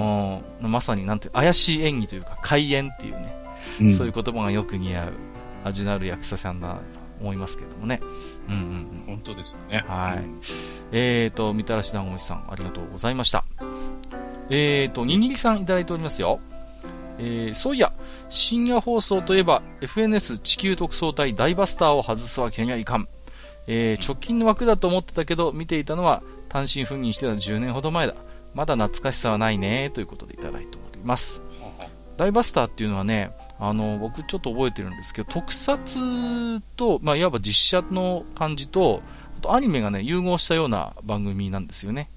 ん、まさになんて、怪しい演技というか、怪演っていうね、うん、そういう言葉がよく似合う、味のある役者さんだ思いますけどもね。うんうんうん。本当ですよね。はい。えーと、みたらし団子さん、ありがとうございました。えーと、にぎりさんいただいておりますよ。えー、そういや、深夜放送といえば、FNS 地球特捜隊ダイバスターを外すわけにはいかん。えー、直近の枠だと思ってたけど、見ていたのは、単身赴任してた10年ほど前だ。まだ懐かしさはないね、ということでいただいております。ダイバスターっていうのはね、あの、僕ちょっと覚えてるんですけど、特撮と、まあ、いわば実写の感じと、あとアニメがね、融合したような番組なんですよね。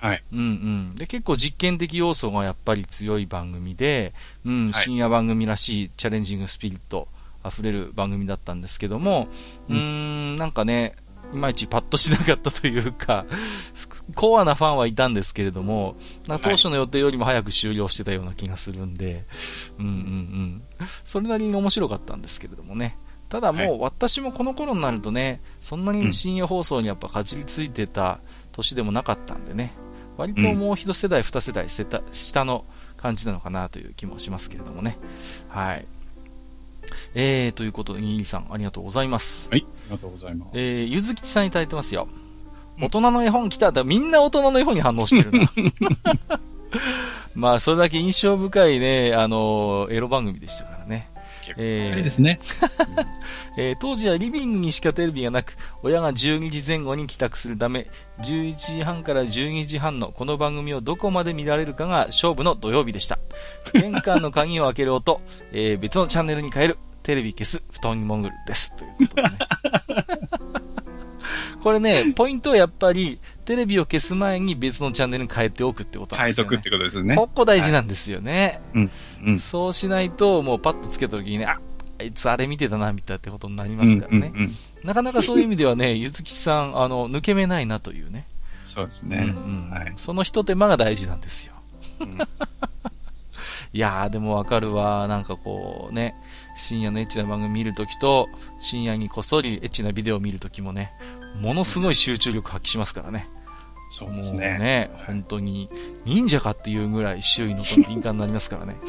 はい。うんうん。で、結構実験的要素がやっぱり強い番組で、うん、深夜番組らしいチャレンジングスピリット溢れる番組だったんですけども、うん、ん、なんかね、いまいちパッとしなかったというか、コアなファンはいたんですけれども、当初の予定よりも早く終了してたような気がするんで、うんうんうん。それなりに面白かったんですけれどもね。ただもう私もこの頃になるとね、そんなに深夜放送にやっぱかじりついてた年でもなかったんでね、割ともう一世代、二世代下の感じなのかなという気もしますけれどもね。はい。えー、ということで、ニーさん、ありがとうございます。はい、ありがとうございます。えー、ゆずきちさんいただいてますよ。大人の絵本来たら、みんな大人の絵本に反応してるな。まあ、それだけ印象深いね、あの、エロ番組でしたからね。えー、ですね、えー、当時はリビングにしかテレビがなく、親が12時前後に帰宅するため、11時半から12時半のこの番組をどこまで見られるかが勝負の土曜日でした。玄関の鍵を開ける音、えー、別のチャンネルに変える、テレビ消す、布団に潜るです。ということでね。これね、ポイントはやっぱり、テレビを消す前に別のチャンネルに変えておくってことなんですよね。変えとくってことですね。ここ大事なんですよね。はい、うん。うん。そうしないと、もうパッとつけた時にね、あ、あいつあれ見てたな、みたいなってことになりますからね。うんうんうん、なかなかそういう意味ではね、ゆずきさん、あの、抜け目ないなというね。そうですね。うんうん、はい。その一手間が大事なんですよ。うん、いやー、でもわかるわ。なんかこうね、深夜のエッチな番組見るときと、深夜にこっそりエッチなビデオを見るときもね、ものすごい集中力発揮しますからね。そうですね。もうね、本当に、忍者かっていうぐらい周囲のと敏感になりますからね。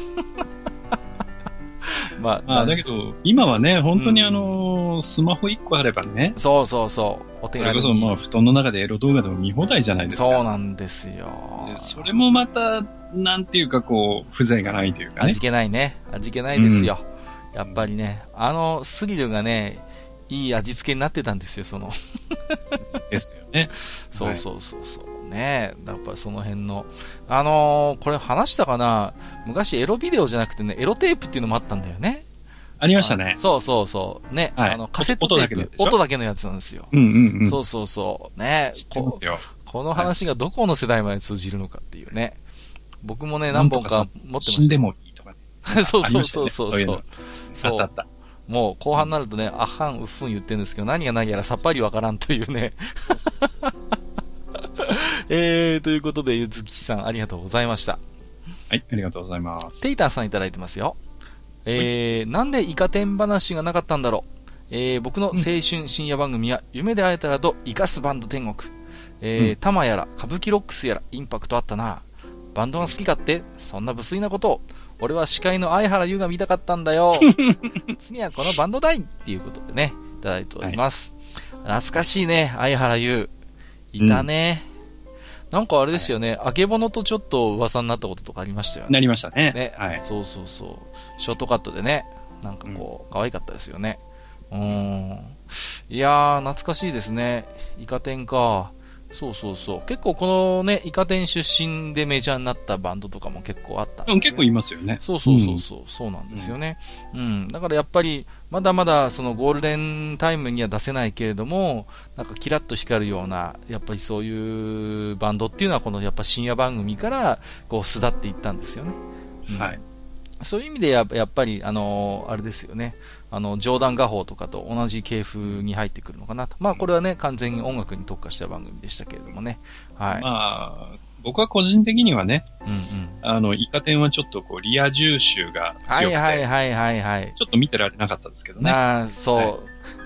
まあ、まあ、だけど、今はね、本当にあの、うん、スマホ1個あればね。そうそうそう。お手軽それこそ、まあ、布団の中でエロ動画でも見放題じゃないですか。そうなんですよ。それもまた、なんていうかこう、風情がないというかね。味気ないね。味気ないですよ。うん、やっぱりね、あのスリルがね、いい味付けになってたんですよ、そのですよね。そうそうそうそう。ねやっぱその辺の。あのー、これ話したかな？昔エロビデオじゃなくてね、エロテープっていうのもあったんだよね。ありましたね。そうそうそう。ね。はい、あの、カセットテープ。音だけのやつなんですよ。うんうんうん。そうそうそう。ねここの話がどこの世代まで通じるのかっていうね。僕もね、何本か持ってました。死んでもいいとかね。そうそうそうそう。そう。そう。あったあった。もう後半になるとね、あはん、うっふん言ってるんですけど、何が何やらさっぱりわからんというね。えー、ということで、ゆずきさん、ありがとうございました。はい、ありがとうございます。テイターさんいただいてますよ。えー、なんでイカ天話がなかったんだろう。えー、僕の青春深夜番組は、夢で会えたらと生かすバンド天国。えー、うん、タマやら、歌舞伎ロックスやら、インパクトあったな。バンドが好きかってそんな無粋なことを。俺は司会の相原優が見たかったんだよ。次はこのバンドだいっていうことでね、いただいております。はい、懐かしいね、相原優。いたね。うん、なんかあれですよね、あけぼのとちょっと噂になったこととかありましたよね。なりましたね。ね。はい。そうそうそう。ショートカットでね、なんかこう、うん、可愛かったですよね。うん。いやー、懐かしいですね。イカ天か。そうそうそう。結構このね、イカ天出身でメジャーになったバンドとかも結構あったんで結構いますよね。そうそうそうそう、うん、そうなんですよね、うん。うん。だからやっぱり、まだまだそのゴールデンタイムには出せないけれども、なんかキラッと光るような、やっぱりそういうバンドっていうのはこのやっぱ深夜番組からこう巣立っていったんですよね。うん、はい。そういう意味でややっぱり、あのー、あれですよね。あの、冗談画法とかと同じ系譜に入ってくるのかなと。まあ、これはね、完全に音楽に特化した番組でしたけれどもね。はい。まあ、僕は個人的にはね、うんうん、あの、イカ天はちょっとこう、リア重臭が強くて、はいはいはいはいはい。ちょっと見てられなかったですけどね。ああ、そう、は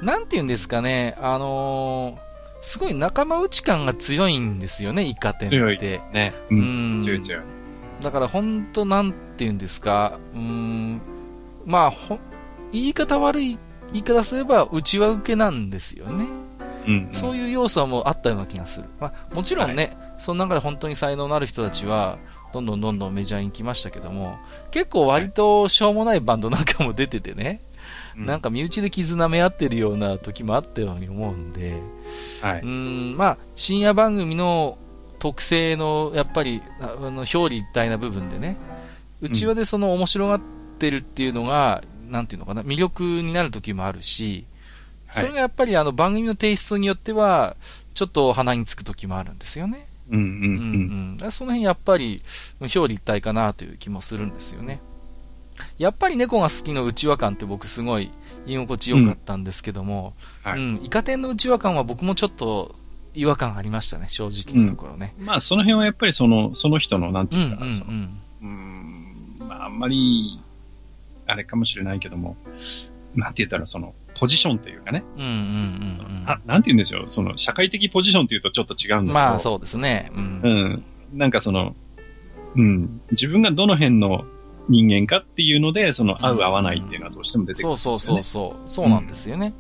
い、なんて言うんですかね、あのーすごい仲間内感が強いんですよね、イカ天って。強いね。うん。強い強い。だから本当なんて言うんですか、うん、まあ、ほ、言い方悪い言い方すれば、内輪受けなんですよね。うん、うん、そういう要素はもうあったような気がする。まあ、もちろんね、はい、その中で本当に才能のある人たちは、どんどんどんどんメジャーに行きましたけども、結構割としょうもないバンドなんかも出ててね、なんか身内で絆め合ってるような時もあったように思うんで、はい、うんまあ、深夜番組の特性のやっぱりあの表裏一体な部分でね、うちわでその面白がってるっていうのが、うん、なんていうのかな、魅力になる時もあるし、それがやっぱりあの番組のテイストによっては、ちょっと鼻につく時もあるんですよね。うんうんうん。うん、その辺やっぱり表裏一体かなという気もするんですよね。やっぱり猫が好きの内輪感って僕すごい居心地良かったんですけども、うん、はい、うん、イカ天の内輪感は僕もちょっと違和感ありましたね、正直なところね。うん、まあその辺はやっぱりその、その人の、なんていうか、うんうん、うん、まああんまり、あれかもしれないけども、なんて言ったらその、ポジションというかね。うんうんうん、うん、ななんて言うんでしょう、その、社会的ポジションっていうとちょっと違うんだけど。まあそうですね。うん。うん。なんかその、うん、自分がどの辺の人間かっていうので、その合う合わないっていうのはどうしても出てくるんですよね。そうそうそうそう。そうなんですよね。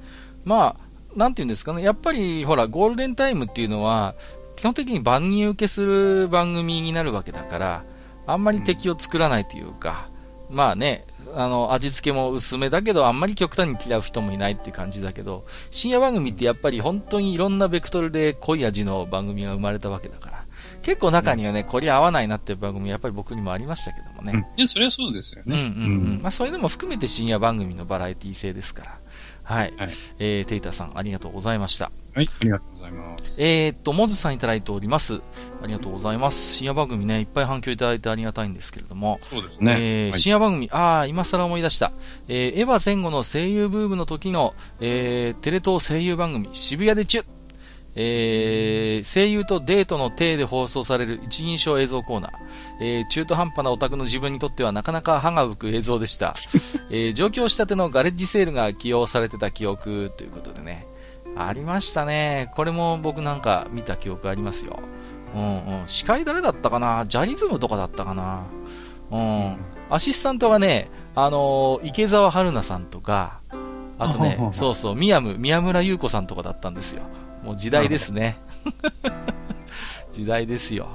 うん、まあ、なんていうんですかね。やっぱり、ほら、ゴールデンタイムっていうのは、基本的に万人受けする番組になるわけだから、あんまり敵を作らないというか、うん、まあね、あの、味付けも薄めだけど、あんまり極端に嫌う人もいないって感じだけど、深夜番組ってやっぱり本当にいろんなベクトルで濃い味の番組が生まれたわけだから、結構中にはね、こり合わないなっていう番組、やっぱり僕にもありましたけどもね。うん、いや、それはそうですよね。うんうんうん。まあ、そういうのも含めて深夜番組のバラエティ性ですから。はい。はい、えー、テイタさん、ありがとうございました。はい、ありがとうございます。えー、っと、モズさんいただいております。ありがとうございます。深夜番組ね、いっぱい反響いただいてありがたいんですけれども。そうですね。えー、はい、深夜番組、ああ、今更思い出した。えー、エヴァ前後の声優ブームの時の、えー、テレ東声優番組、渋谷でチュッえー、声優とデートの体で放送される一人称映像コーナー、えー、中途半端なオタクの自分にとってはなかなか歯が浮く映像でした。えー、上京したてのガレッジセールが起用されてた記憶ということでね。ありましたね。これも僕なんか見た記憶ありますよ。うんうん。司会誰だったかな？ジャニズムとかだったかな？うん。アシスタントがね、あのー、池澤春菜さんとか、あとね、そうそう、宮宮村優子さんとかだったんですよ。もう時代ですね。時代ですよ。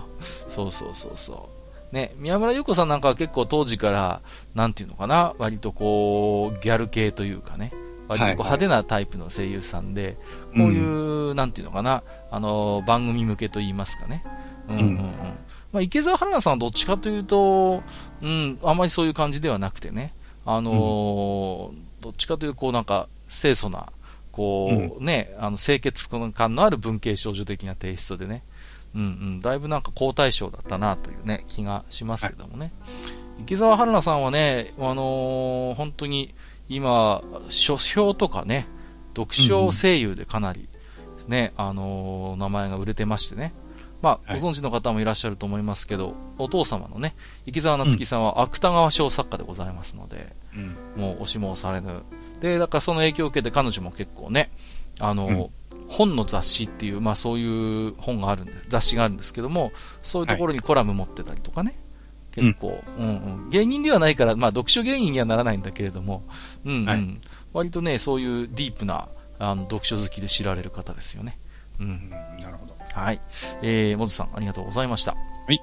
そうそうそうそう。ね、宮村優子さんなんかは結構当時から、なんていうのかな、割とこう、ギャル系というかね、割とこう派手なタイプの声優さんで、こういう、なんていうのかな、あの、番組向けと言いますかね。うんうんうん。まあ、池澤春菜さんはどっちかというと、うん、あんまりそういう感じではなくてね、あのーうん、どっちかというと、こうなんか、清楚な、こう、うん、ね、あの、清潔感のある文系少女的なテイストでね、うんうん、だいぶなんか好対象だったなというね、気がしますけどもね。はい、池澤春菜さんはね、あのー、本当に今、書評とかね、読書声優でかなりね、うん、あのー、名前が売れてましてね。まあ、ご存知の方もいらっしゃると思いますけど、お父様のね、池澤夏樹さんは芥川賞作家でございますので、うん、もう押しも押されぬ。で、だからその影響を受けて彼女も結構ね、あの、うん、本の雑誌っていう、まあそういう本があるんで、雑誌があるんですけども、そういうところにコラム持ってたりとかね、はい、結構、うん、うんうん芸人ではないから、まあ読書芸人にはならないんだけれども、うん、うん、はい、割とね、そういうディープな、あの、読書好きで知られる方ですよね。うん。なるほど。はい。えー、もずさん、ありがとうございました。はい。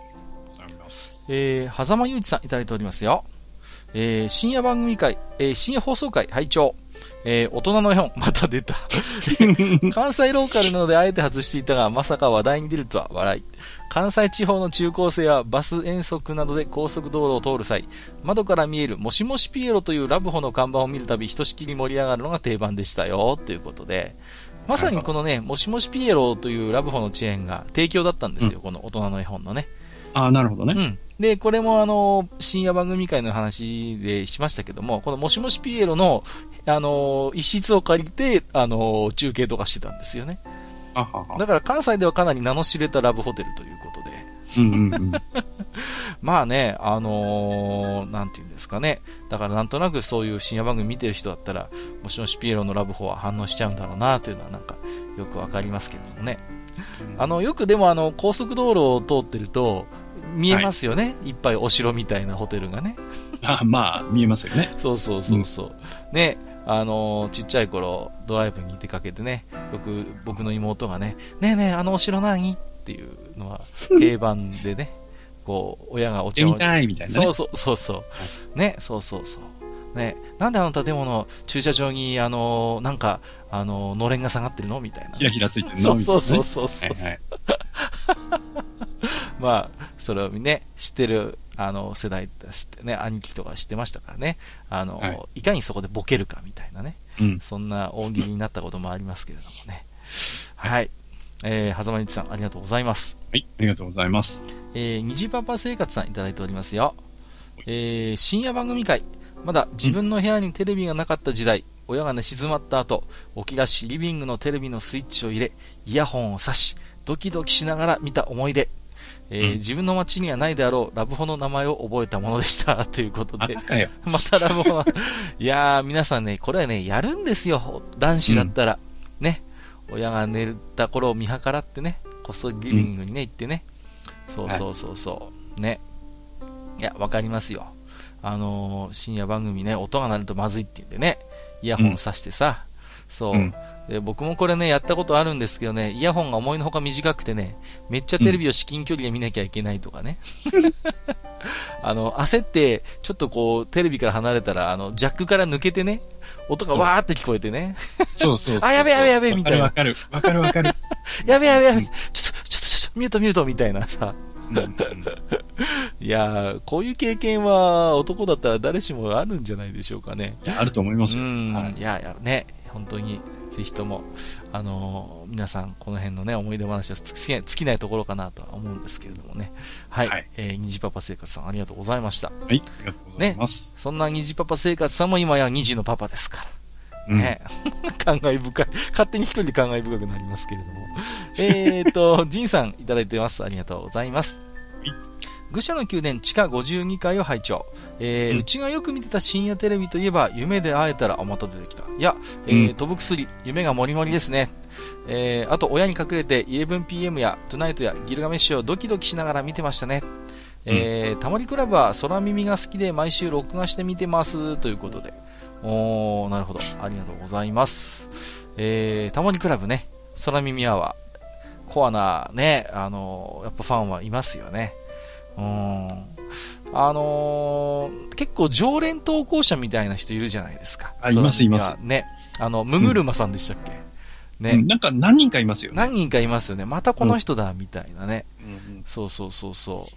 ございます。えー、狭間ゆうちさんいただいておりますよ。えー、深夜番組会、えー、深夜放送会拝聴えー、大人の絵本、また出た。関西ローカルなのであえて外していたが、まさか話題に出るとは笑い。関西地方の中高生はバス遠足などで高速道路を通る際、窓から見えるもしもしピエロというラブホの看板を見るたび、ひとしきり盛り上がるのが定番でしたよ、ということで。まさにこのね、もしもしピエロというラブホのチェーンが提供だったんですよ、うん、この大人の絵本のね。ああ、なるほどね。うん。で、これもあの、深夜番組会の話でしましたけども、このもしもしピエロの、あの、一室を借りて、あの、中継とかしてたんですよね。だから関西ではかなり名の知れたラブホテルということで。うんうんうん、まあね、あのー、なんていうんですかね。だからなんとなくそういう深夜番組見てる人だったら、もちろんシピエロのラブホは反応しちゃうんだろうなというのはなんかよくわかりますけどもね。あの、よくでもあの、高速道路を通ってると、見えますよね、はい、いっぱいお城みたいなホテルがね。あまあ、見えますよね。そうそうそうそう。うん、ね、あのー、ちっちゃい頃、ドライブに出かけてね、よく僕の妹がね、ねえねえ、あのお城何？っていうのは 定番でね、こう、親がお茶を。たいみたいな、ね、そうそうそうそう。ね、そうそうそう。ね、なんであの建物、駐車場に、あのー、なんか、あのー、のれんが下がってるの？みたいな。ひらひらついてるの？そうそうそうそう。はいはい、まあ、それをね、知ってる、あの、世代知ってね、兄貴とか知ってましたからね。あの、はい、いかにそこでボケるかみたいなね。うん、そんな大喜利になったこともありますけれどもね。はい。えー、はざまにちさん、ありがとうございます。はい、ありがとうございます。えー、虹パパ生活さんいただいておりますよ。えー、深夜番組会。まだ自分の部屋にテレビがなかった時代、親が寝静まった後、起き出しリビングのテレビのスイッチを入れ、イヤホンを挿し、ドキドキしながら見た思い出。えーうん、自分の街にはないであろうラブホの名前を覚えたものでした ということで。またラブホは、いやー、皆さんね、これはね、やるんですよ。男子だったら。うん、ね。親が寝た頃を見計らってね、こっそりリビングにね、行ってね。そうそうそうそう。ね。いや、わかりますよ。あのー、深夜番組ね、音が鳴るとまずいって言うんでね、イヤホンさしてさ、そう、で、僕もこれね、やったことあるんですけどね、イヤホンが思いのほか短くてね、めっちゃテレビを至近距離で見なきゃいけないとかね。あの、焦って、ちょっとこう、テレビから離れたら、あの、ジャックから抜けてね、音がわーって聞こえてね。そうそう あ、やべやべやべ、みたいな。わかるわかる。わかるわかる。やべやべやべ、ちょっと、ちょっと、ちょっと、ミュートミュートみたいなさ。いや、こういう経験は男だったら誰しもあるん。じゃないでしょうかね。あると思いますよ。うん、はい、いやいや、ね、本当に、ぜひとも、あのー、皆さん、この辺のね、思い出話は尽きないところかなとは思うん。ですけれどもね。はい。はい、えー、虹パパ生活さん、ありがとうございました。はい、ありがとうございます。ね、そん。な虹パパ生活さん。も今や虹のパパですから。ね、うん、感慨深い。勝手に一人で感慨深くなりますけれども。えっと、ジンさんいただいてます。ありがとうございます。愚者の宮殿地下52階を拝聴。えー、うん、うちがよく見てた深夜テレビといえば、夢で会えたら、あ、また出てきた。いや、えー、うん、飛ぶ薬、夢がもりもりですね。えー、あと、親に隠れて 11pm やトゥナイトやギルガメッシュをドキドキしながら見てましたね。えー、タモリクラブは空耳が好きで毎週録画して見てますということで。おー、なるほど。ありがとうございます。えー、タモリクラブね、空耳アワー、コアなね、あのー、やっぱファンはいますよね。うん。あのー、結構常連投稿者みたいな人いるじゃないですか。あ、います、います。ね。あの、ムグルマさんでしたっけ、うん、ね、うん、なんか何人かいますよね。何人かいますよね。またこの人だ、みたいなね。うん、そうそうそうそ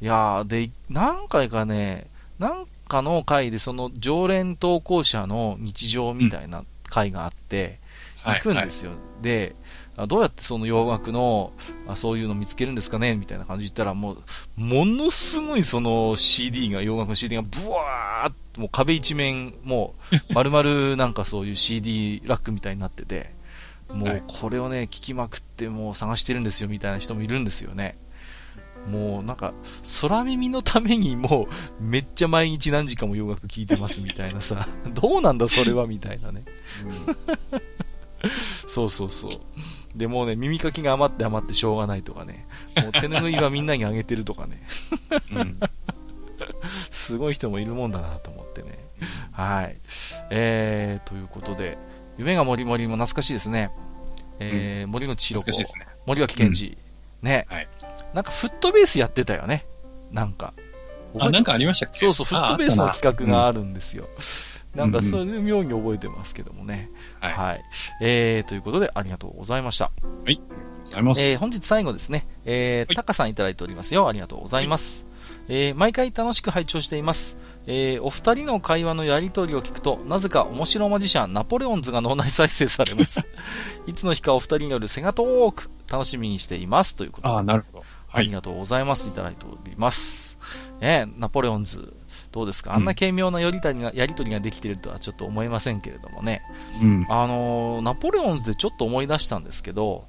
う。いやー、で、何回かね、なんかの回でその常連投稿者の日常みたいな回があって、行くんですよ。はいはい、で、どうやってその洋楽の、あそういうの見つけるんですかね？みたいな感じで言ったら、もう、ものすごいその CD が、洋楽の CD がブワーっと、もう壁一面、もう、丸々なんかそういう CD ラックみたいになってて、もうこれをね、聞きまくってもう探してるんですよみたいな人もいるんですよね。もうなんか、空耳のためにもう、めっちゃ毎日何時間も洋楽聴いてますみたいなさ、どうなんだそれはみたいなね。そうそうそう。で、もうね、耳かきが余って余ってしょうがないとかね。もう手拭いはみんなにあげてるとかね。うん。すごい人もいるもんだなと思ってね。はい。えー、ということで、夢がもりもりも懐かしいですね。えー、うん、森口博子、ね、森脇健児、うん、ね、はい。なんかフットベースやってたよね。なんか。あ、なんかありましたっけ？そうそう、フットベースの企画があるんですよ。なんかそれで妙に覚えてますけどもね。はい。はい。えー、ということでありがとうございました。はい。ありがとうございます。えー、本日最後ですね。えー、タカさんいただいておりますよ。ありがとうございます。はい、えー、毎回楽しく拝聴しています。えー、お二人の会話のやりとりを聞くと、なぜか面白マジシャン、ナポレオンズが脳内再生されます。いつの日かお二人によるセガトーク、楽しみにしています。ということで。ああ、なるほど。はい。ありがとうございます。いただいております。えー、ナポレオンズ、どうですか？あんな軽妙なやりとりが、やりとりができてるとはちょっと思いませんけれどもね。うん、あのー、ナポレオンズでちょっと思い出したんですけど、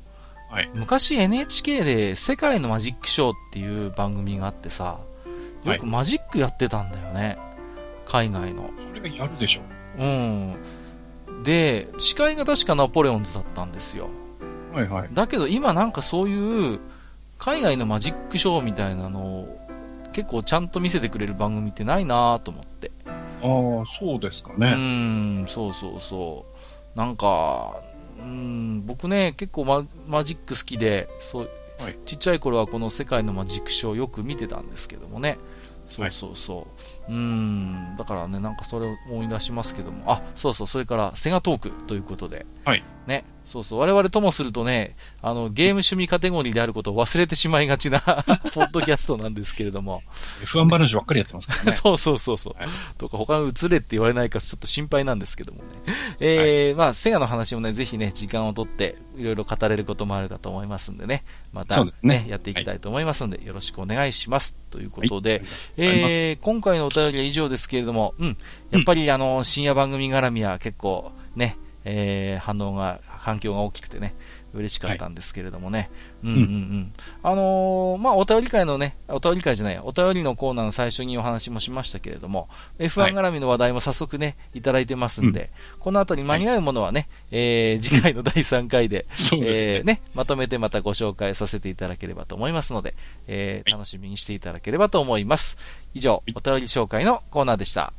はい、昔 NHK で世界のマジックショーっていう番組があってさ、よくマジックやってたんだよね。海外の。それがやるでしょ。うん。で、司会が確かナポレオンズだったんですよ。はいはい。だけど今なんかそういう海外のマジックショーみたいなのを結構ちゃんと見せてくれる番組ってないなと思って。ああ、そうですかね。うん、そうそうそう。なんか、うん、僕ね、結構ママジック好きで、そう、はい、ちっちゃい頃はこの世界のマジックショーをよく見てたんですけどもね。そうそうそう。はい、うん、だからね、なんかそれを思い出しますけども、あ、そうそう、それからセガトークということで、はい。ね、そうそう、我々ともするとね、あの、ゲーム趣味カテゴリーであることを忘れてしまいがちな ポッドキャストなんですけれども。F1 話ばっかりやってますからね。そうそうそうそう。はい、とか、他の映れって言われないかちょっと心配なんですけどもね。えー、はい、まあ、セガの話もね、ぜひね、時間をとって、いろいろ語れることもあるかと思いますんでね、またね、ね。やっていきたいと思いますので、よろしくお願いします。ということで、はい、えー、今回のお便りは以上ですけれども、うん、やっぱりあの、深夜番組絡みは結構ね、えー、反応が反響が大きくてね、嬉しかったんですけれどもね。はい、うんうんうん。あのー、まあ、お便り会のね、お便り会じゃない、お便りのコーナーの最初にお話もしましたけれども、F1 絡みの話題も早速ね、いただいてますんで、うん、この後に間に合うものはね、えー、次回の第3回で、えー、ね、まとめてまたご紹介させていただければと思いますので、えー、楽しみにしていただければと思います。以上、お便り紹介のコーナーでした。は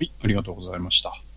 い、ありがとうございました。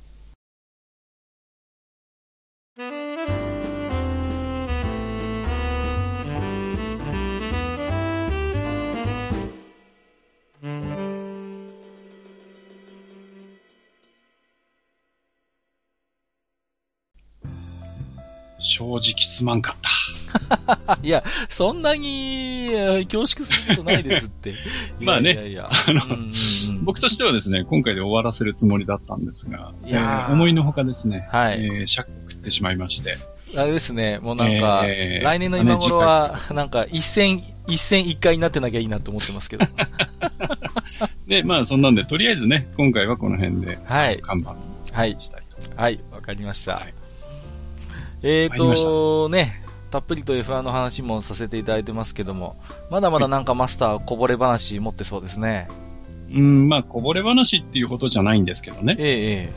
正直すまんかった。いや、そんなに恐縮することないですって。まあね、いやいやあの、うんうんうん、僕としてはですね、今回で終わらせるつもりだったんですが、いや、えー、思いのほかですね、はい、えー、シャック食ってしまいまして。あれですね、もうなんか、えー、来年の今頃は、なんか一戦、一戦一回になってなきゃいいなと思ってますけど。で、まあそんなんで、とりあえずね、今回はこの辺で、はい。看板したいと思います。はい、わ、はい、かりました。はいえーとね、たっぷりと F1 の話もさせていただいてますけども、まだまだなんかマスターこぼれ話持ってそうですね。うん、まあ、こぼれ話っていうことじゃないんですけどね。ええ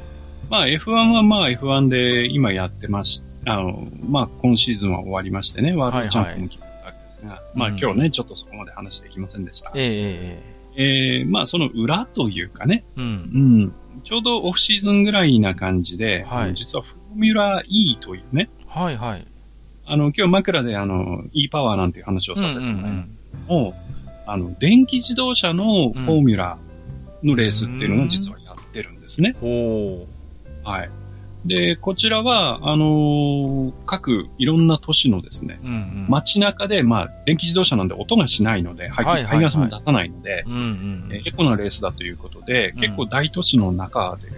まあ、F1 はまあ F1 で今やってまし、あの、まあ、今シーズンは終わりましてね、ワールドチャンピオンも決まったわけですが、はいはい、まあ、今日ね、うん、ちょっとそこまで話できませんでした。ええええー、まあ、その裏というかね、うん。うん。ちょうどオフシーズンぐらいな感じで、はい、実はフォーミュラー E というね、はいはい。あの、今日枕であの、e パワーなんていう話をさせてもらいます。けども、あの、電気自動車のフォーミュラのレースっていうのを実はやってるんですね。おはい。で、こちらは、あのー、各いろんな都市のですね、うんうん、街中で、まあ、電気自動車なんで音がしないので、排気ガスも出さないので、エコなレースだということで、結構大都市の中で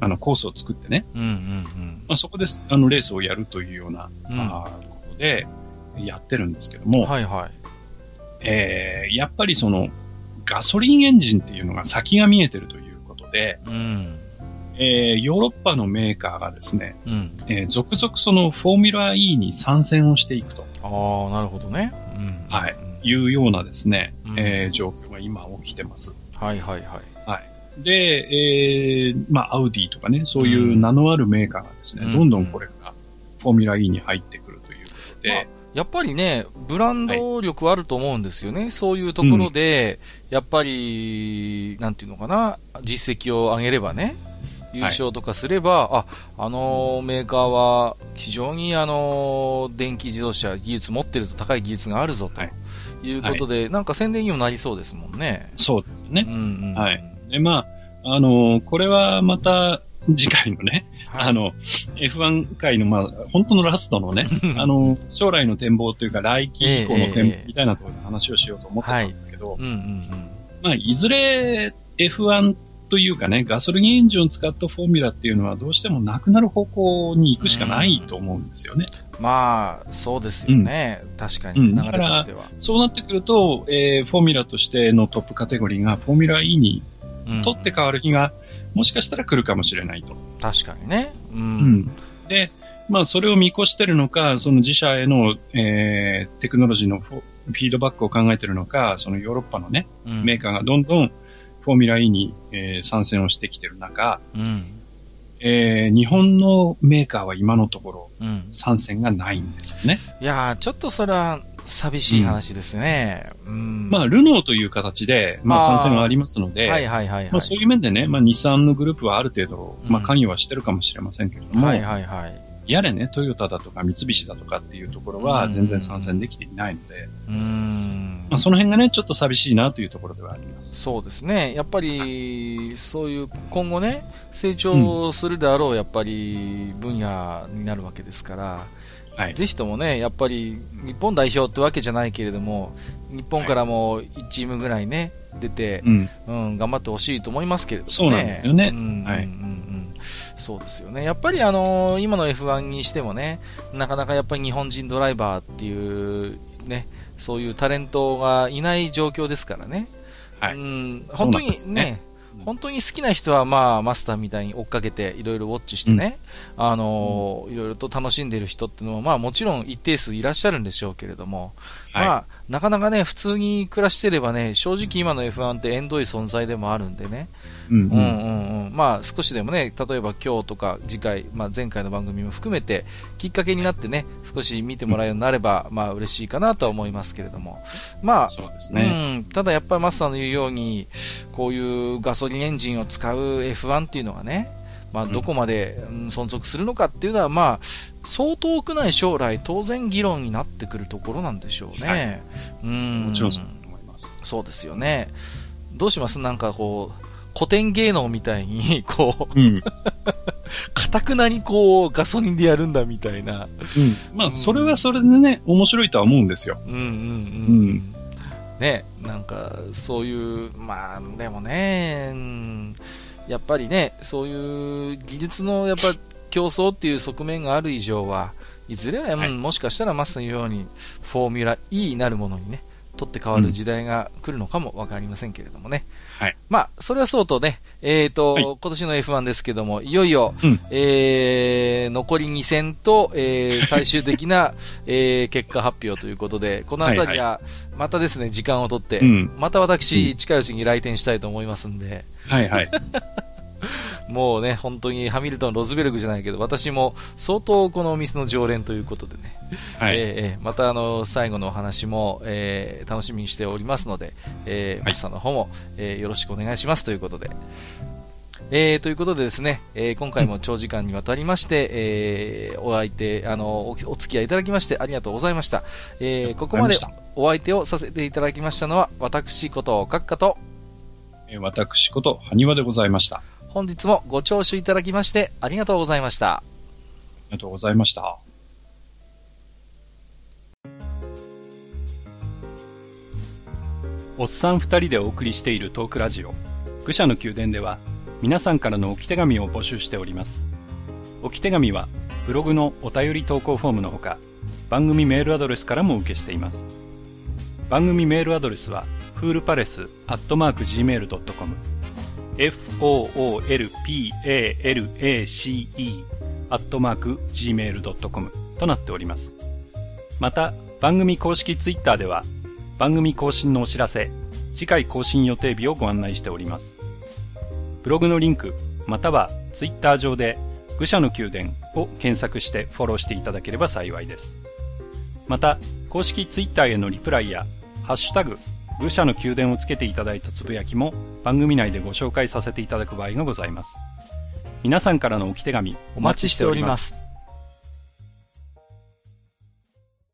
あの、コースを作ってね。うんうんうん。まあ、そこで、あの、レースをやるというような、うん、あことで、やってるんですけども。はいはい。えー、やっぱりその、ガソリンエンジンっていうのが先が見えてるということで、うん。えー、ヨーロッパのメーカーがですね、うん、えー、続々そのフォーミュラー E に参戦をしていくと。ああ、なるほどね。うん。はい。いうようなですね、うん、えー、状況が今起きてます。はいはいはい。はい。で、えー、まあ、アウディとかね、そういう名のあるメーカーがですね、うん、どんどんこれがフォーミュラ E に入ってくるということで、まあ、やっぱりね、ブランド力あると思うんですよね。はい、そういうところで、うん、やっぱり、なんていうのかな、実績を上げればね、優勝とかすれば、はい、あ、あのメーカーは非常にあの電気自動車技術持ってるぞ、高い技術があるぞということで、はい、なんか宣伝にもなりそうですもんね。そうですね。うん、うん、はい。で、まあ、あの、これはまた、次回のね、はい、あの、F1 回の、まあ、本当のラストのね、あの、将来の展望というか、来季以降の展望みたいなところで話をしようと思ってたんですけど、まあ、いずれ F1 というかね、ガソリンエンジンを使ったフォーミュラっていうのはどうしてもなくなる方向に行くしかないと思うんですよね。まあ、そうですよね。うん、確かに、流れとしては、うん、そうなってくると、えー、フォーミュラとしてのトップカテゴリーがフォーミュラ E に取って変わる日が、もしかしたら来るかもしれないと。確かにね。うん。うん、で、まあ、それを見越してるのか、その自社への、えー、テクノロジーのフィードバックを考えてるのか、そのヨーロッパのね、うん、メーカーがどんどんフォーミュラ E に、えー、参戦をしてきてる中、うん、えー、日本のメーカーは今のところ、参戦がないんですよね。いやちょっとそれは寂しい話ですね。うん、まあ、ルノーという形で、まあ、参戦がありますので、はいはいはい、はい、まあ、そういう面でね、まあ、日産のグループはある程度、まあ、関与はしてるかもしれませんけれども、はいはいはい。やれね、トヨタだとか三菱だとかっていうところは全然参戦できていないので、うんまあ、その辺がね、ちょっと寂しいなというところではあります。そうですね。やっぱり、そういう今後ね、成長するであろう、やっぱり分野になるわけですから、はい、ぜひともね、やっぱり日本代表ってわけじゃないけれども、日本からも1チームぐらいね、出て、うん、うん、頑張ってほしいと思いますけれどもね。そうなんですよね。うん、はい。うんそうですよね。やっぱりあのー、今の F1 にしてもね、なかなかやっぱり日本人ドライバーっていうね、そういうタレントがいない状況ですからね。はい。うん、本当にね、本当に好きな人は、まあ、マスターみたいに追っかけて、いろいろウォッチしてね、うん、あの、いろいろと楽しんでいる人っていうのは、まあ、もちろん一定数いらっしゃるんでしょうけれども、はい、まあ、なかなかね、普通に暮らしてればね、正直今の F1 って縁遠い存在でもあるんでね、うんうん。うんうん、まあ、少しでもね、例えば今日とか次回、まあ、前回の番組も含めて、きっかけになってね、少し見てもらえるようになれば、まあ、嬉しいかなとは思いますけれども、まあ、そうですね。うん、ただやっぱりマスターの言うように、こういうガソリンエンジンを使う F1 っていうのがね、まあ、どこまで存続するのかっていうのは、まあ、相当遠くない将来、当然議論になってくるところなんでしょうね。はい、うん。もちろんそう思います。そうですよね。どうします？なんかこう、古典芸能みたいに、こう、うん。かたくなにこう、ガソリンでやるんだみたいな。うん。まあ、それはそれでね、面白いとは思うんですよ。うんうんうん。うんね、なんか、そういう、まあ、でもね、うんやっぱりね、そういう技術のやっぱ競争っていう側面がある以上は、いずれは、はい、もしかしたらマスのようにフォーミュラ E になるものにね、取って変わる時代が来るのかもわかりませんけれどもね。はい。まあ、それはそうとね、えっ、ー、と、はい、今年の F1 ですけども、いよいよ、うん、えー、残り2戦と、えー、最終的な、えー、結果発表ということで、このあたりは、またですね、時間をとって、また私、近いうちに来店したいと思いますんで、はいはい。もうね、本当にハミルトン、ロズベルグじゃないけど、私も相当このお店の常連ということでね、はい、えー、またあの、最後のお話も、えー、楽しみにしておりますので、えー、マスターの方も、えー、よろしくお願いしますということで、えー、ということでですね、えー、今回も長時間にわたりまして、えー、お相手、あのお、お付き合いいただきましてありがとうございました。えー、ここまでお相手をさせていただきましたのは、私こと、閣下と、私こと、埴輪でございました。本日もご聴取いただきましてありがとうございました。ありがとうございました。おっさん二人でお送りしているトークラジオ、愚者の宮殿では、皆さんからの置き手紙を募集しております。置き手紙は、ブログのお便り投稿フォームのほか、番組メールアドレスからも受けしています。番組メールアドレスは、フールパレスアットマーク Gmail.com foolpalace アットマーク gmail.com となっております。また、番組公式ツイッターでは、番組更新のお知らせ、次回更新予定日をご案内しております。ブログのリンク、またはツイッター上で、愚者の宮殿を検索してフォローしていただければ幸いです。また、公式ツイッターへのリプライや、ハッシュタグ、愚者の宮殿をつけていただいたつぶやきも番組内でご紹介させていただく場合がございます。皆さんからの置き手紙お待ちしております。